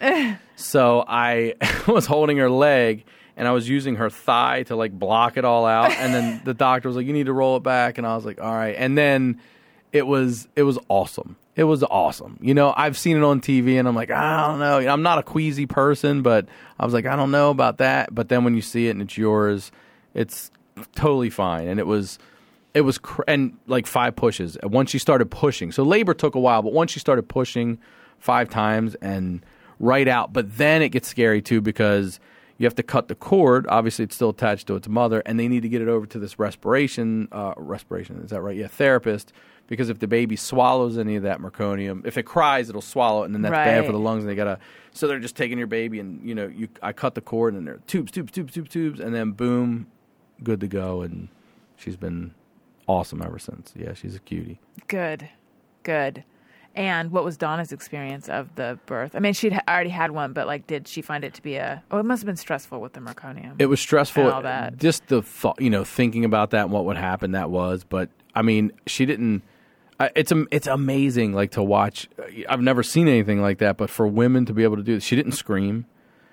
shit." so I was holding her leg. And I was using her thigh to like block it all out, and then the doctor was like, "You need to roll it back," and I was like, "All right." And then it was it was awesome. It was awesome. You know, I've seen it on TV and I'm like, I don't know. I'm not a queasy person, but I was like, I don't know about that. But then when you see it and it's yours, it's totally fine. And it was it was cr- and like five pushes. Once she started pushing. So labor took a while, but once she started pushing five times and right out, but then it gets scary too because you have to cut the cord. Obviously, it's still attached to its mother, and they need to get it over to this respiration, uh, respiration. Is that right? Yeah, therapist. Because if the baby swallows any of that meconium, if it cries, it'll swallow it, and then that's bad for the lungs. And they gotta. So they're just taking your baby, and you know, you I cut the cord, and there are tubes, tubes, tubes, tubes, tubes, and then boom, good to go. And she's been awesome ever since. Yeah, she's a cutie. Good, good. And what was Donna's experience of the birth? I mean, she'd ha- already had one, but like, did she find it to be a? Oh, it must have been stressful with the meconium. It was stressful. And all that. Just the thought, you know, thinking about that and what would happen. That was, but I mean, she didn't. It's it's amazing, like to watch. I've never seen anything like that, but for women to be able to do this, she didn't scream.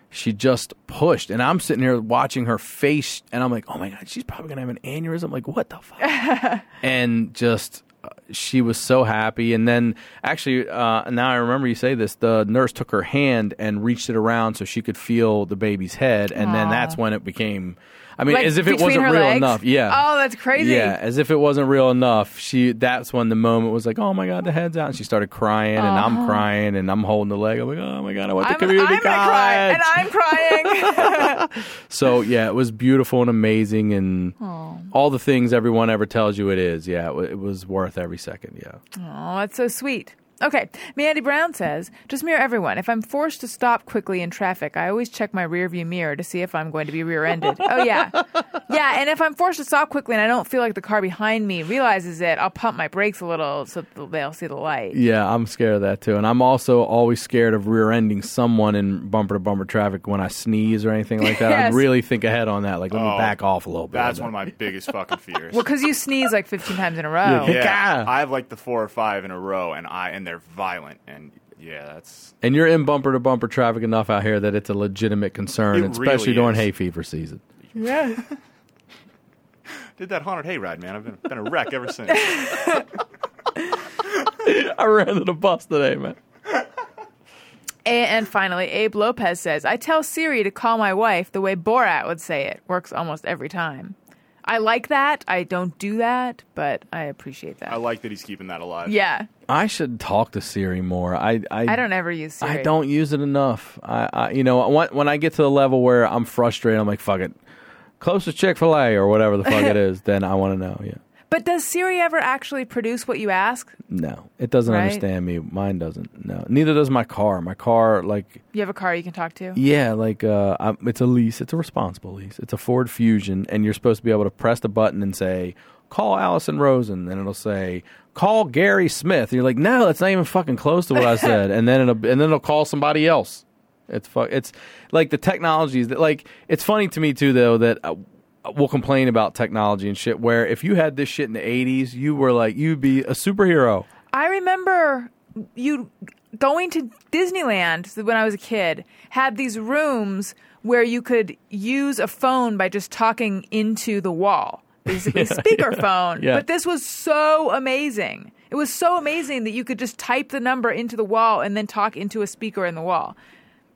She just pushed, and I'm sitting here watching her face, and I'm like, "Oh my god, she's probably gonna have an aneurysm." Like, what the fuck? and just uh, she was so happy. And then actually, uh, now I remember you say this. The nurse took her hand and reached it around so she could feel the baby's head, and then that's when it became. I mean, Like, as if it wasn't real legs? enough. Yeah. Oh, that's crazy. Yeah, as if it wasn't real enough. She that's when the moment was like, "Oh my god, the head's out." And she started crying, and I'm crying, and I'm holding the leg. I'm like, "Oh my god, I want the Uh-huh. I'm, community I'm gonna cry, and. I'm crying. So yeah, it was beautiful and amazing, and all the things everyone ever tells you it is. Yeah, it, wa- it was worth every second. Yeah. Oh, that's so sweet. Okay, Mandy Brown says, just me or everyone. If I'm forced to stop quickly in traffic, I always check my rearview mirror to see if I'm going to be rear-ended. oh yeah, yeah. And if I'm forced to stop quickly and I don't feel like the car behind me realizes it, I'll pump my brakes a little so they'll see the light. Yeah, I'm scared of that too, and I'm also always scared of rear-ending someone in bumper-to-bumper traffic when I sneeze or anything like that. Yes. I'd really think ahead on that. Like, let me Oh, back off a little bit. That's one of my biggest fucking fears. Well, because you sneeze like 15 times in a row. Yeah. yeah, I have like the four or five in a row, and I and they're violent, and yeah, that's And you're in bumper to bumper traffic enough out here that it's a legitimate concern, It especially really during is. hay fever season. Yeah. did that haunted hayride, man. I've been been a wreck ever since. I ran into the bus today, man. And, and finally, Abe Lopez says, I tell Siri to call my wife the way Borat would say it. Works almost every time. I like that. I don't do that, but I appreciate that. I like that he's keeping that alive. yeah. I should talk to Siri more. I I, I don't ever use Siri. I don't use it enough. I, I you know when, when I get to the level where I'm frustrated, I'm like fuck it, closest Chick Fil A or whatever the fuck it is. Then I want to know. Yeah. But does Siri ever actually produce what you ask? No, it doesn't Right? understand me. Mine doesn't. No, neither does my car. My car, like, You have a car you can talk to? yeah, like, uh, I'm, it's a lease. It's a responsible lease. It's a Ford Fusion, and you're supposed to be able to press the button and say, "Call Alison Rosen," and it'll say, "Call Gary Smith." And you're like, "No, that's not even fucking close to what I said." and then it'll and then it'll call somebody else. It's fu- It's like the technologies that like. It's funny to me too, though, that. We'll complain about technology and shit. Where if you had this shit in the '80s, you were like, you'd be a superhero. I remember you going to Disneyland when I was a kid, had these rooms where you could use a phone by just talking into the wall. Basically, speakerphone. Yeah. But this was so amazing. It was so amazing that you could just type the number into the wall and then talk into a speaker in the wall.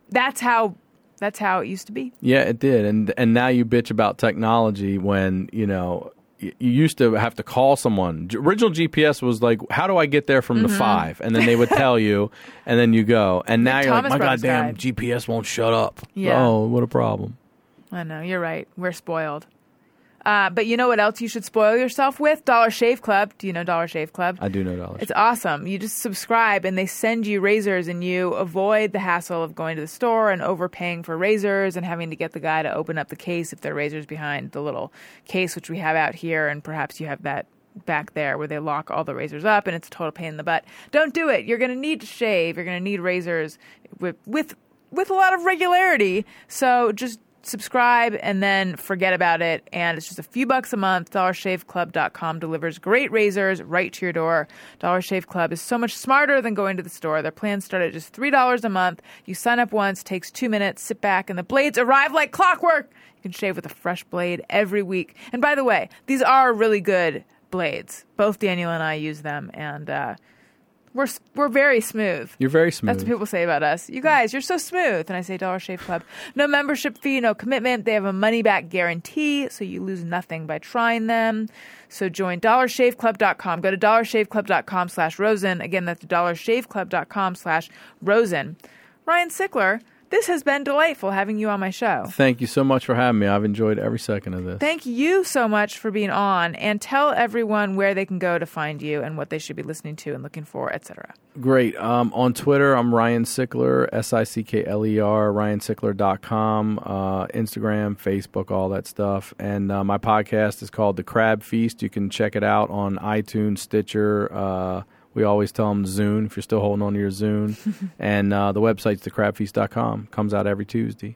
That's how that's how it used to be. Yeah, it did, and and now you bitch about technology when you know you used to have to call someone. Original GPS was like, "How do I get there from the mm-hmm. five? And then they would tell you, and then you go. And now you're Thomas like, "My Brothers goddamn. GPS won't shut up." Yeah. Oh, what a problem. I know, you're right. We're spoiled. Uh, but you know what else you should spoil yourself with? Dollar Shave Club. Do you know Dollar Shave Club? I do know dollars. It's awesome. You just subscribe and they send you razors and you avoid the hassle of going to the store and overpaying for razors and having to get the guy to open up the case if their razor's behind the little case which we have out here and perhaps you have that back there where they lock all the razors up and it's a total pain in the butt. Don't do it. You're going to need to shave. You're going to need razors with with with a lot of regularity. So just subscribe and then forget about it. And it's just a few bucks a month. DollarShaveClub.com delivers great razors right to your door. Dollar Shave Club is so much smarter than going to the store. Their plans start at just $3 a month. You sign up once, takes two minutes, sit back, and the blades arrive like clockwork. You can shave with a fresh blade every week. And by the way, these are really good blades. Both Daniel and I use them, and uh, we're we're very smooth. You're very smooth. That's what people say about us. You guys, you're so smooth. And I say Dollar Shave Club. No membership fee, no commitment. They have a money back guarantee, so you lose nothing by trying them. So join dollarshaveclub.com. Go to dollarshaveclub.com slash Rosen. Again, that's dollarshaveclub.com slash Rosen. Ryan Sickler, this has been delightful having you on my show. Thank you so much for having me. I've enjoyed every second of this. Thank you so much for being on and tell everyone where they can go to find you and what they should be listening to and looking for, etc. Great. Um, on Twitter, I'm Ryan Sickler, S I C K L E R, ryansickler.com, uh, Instagram, Facebook, all that stuff. And uh, my podcast is called The Crabfeast. You can check it out on iTunes, Stitcher. Uh, we always tell them Zune if you're still holding on to your Zune. and uh, the website's thecrabfeast.com. Comes out every Tuesday.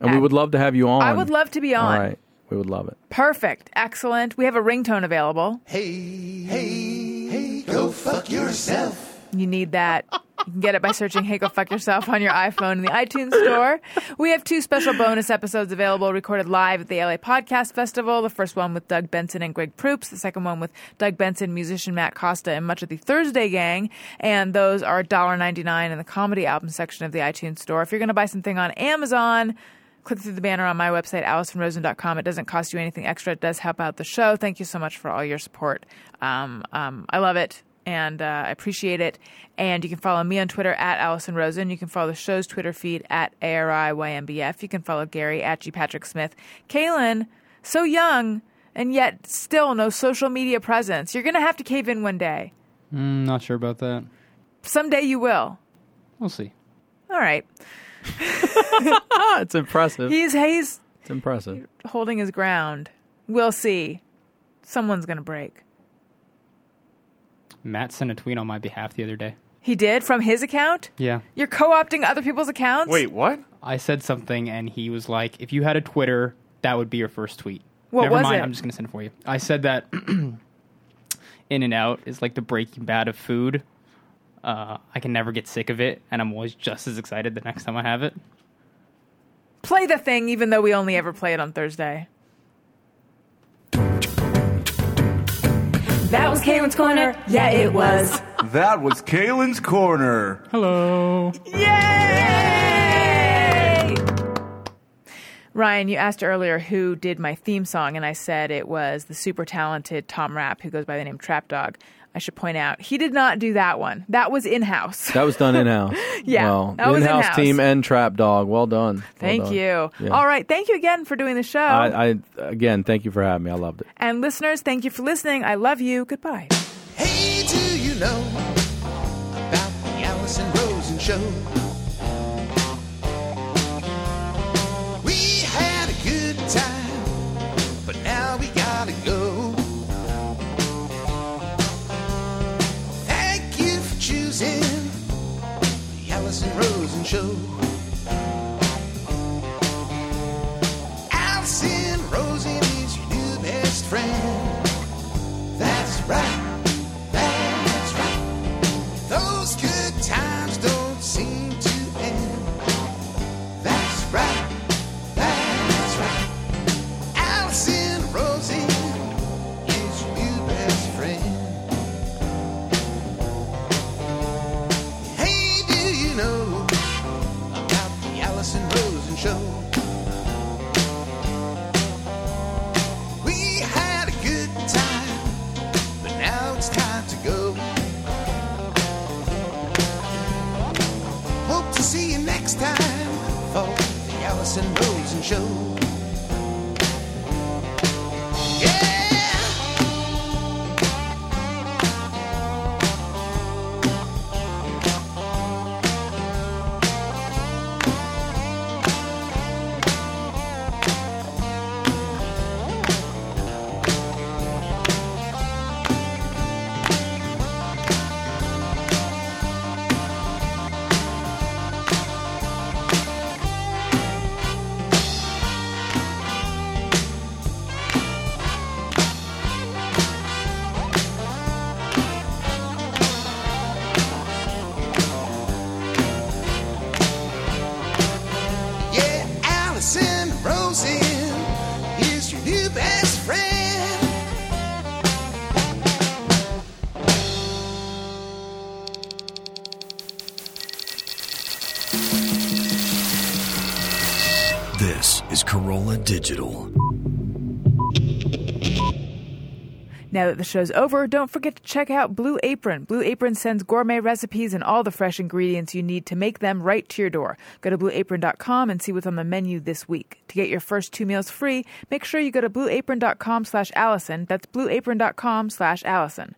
And we would love to have you on. I would love to be on. All right. We would love it. Perfect. Excellent. We have a ringtone available. Hey, hey, hey, go fuck yourself. You need that. You can get it by searching Hey Go Fuck Yourself on your iPhone in the iTunes store. We have two special bonus episodes available recorded live at the LA Podcast Festival. The first one with Doug Benson and Greg Proops. The second one with Doug Benson, musician Matt Costa, and much of the Thursday Gang. And those are $1.99 in the comedy album section of the iTunes store. If you're going to buy something on Amazon, click through the banner on my website, AlisonRosen.com. It doesn't cost you anything extra. It does help out the show. Thank you so much for all your support. Um, um, I love it and uh, I appreciate it. And you can follow me on Twitter at Alison Rosen. You can follow the show's Twitter feed at ARIYMBF. You can follow Gary at G. Patrick Smith. Kaylin, so young and yet still no social media presence. You're going to have to cave in one day. Mm, not sure about that. Someday you will. We'll see. All right. It's impressive. He's he's it's impressive. holding his ground. We'll see. Someone's going to break. Matt sent a tweet on my behalf the other day. He did from his account? Yeah. You're co-opting other people's accounts? Wait, what? I said something and he was like, if you had a Twitter, that would be your first tweet. What Never was mind, it? I'm just going to send it for you. I said that In and Out is like the Breaking Bad of food. Uh, I can never get sick of it, and I'm always just as excited the next time I have it. Play the thing even though we only ever play it on Thursday. That was Kaylin's Corner. Yeah, it was. That was Kaylin's Corner. Hello. Yay! Ryan, you asked earlier who did my theme song, and I said it was the super talented Tom Rapp, who goes by the name Trap Dog. I should point out he did not do that one. That was in house. That was done in house. Yeah, Well, that in-house in-house. team and Trap Dog. Well done. Well Thank done. you. Yeah. All right. Thank you again for doing the show. I, I again, thank you for having me. I loved it. and listeners, thank you for listening. I love you. Goodbye. Hey, do you know Now that the show's over, don't forget to check out Blue Apron. Blue Apron sends gourmet recipes and all the fresh ingredients you need to make them right to your door. Go to blueapron.com and see what's on the menu this week. To get your first two meals free, make sure you go to blueapron.com slash Alison. That's blueapron.com slash Alison.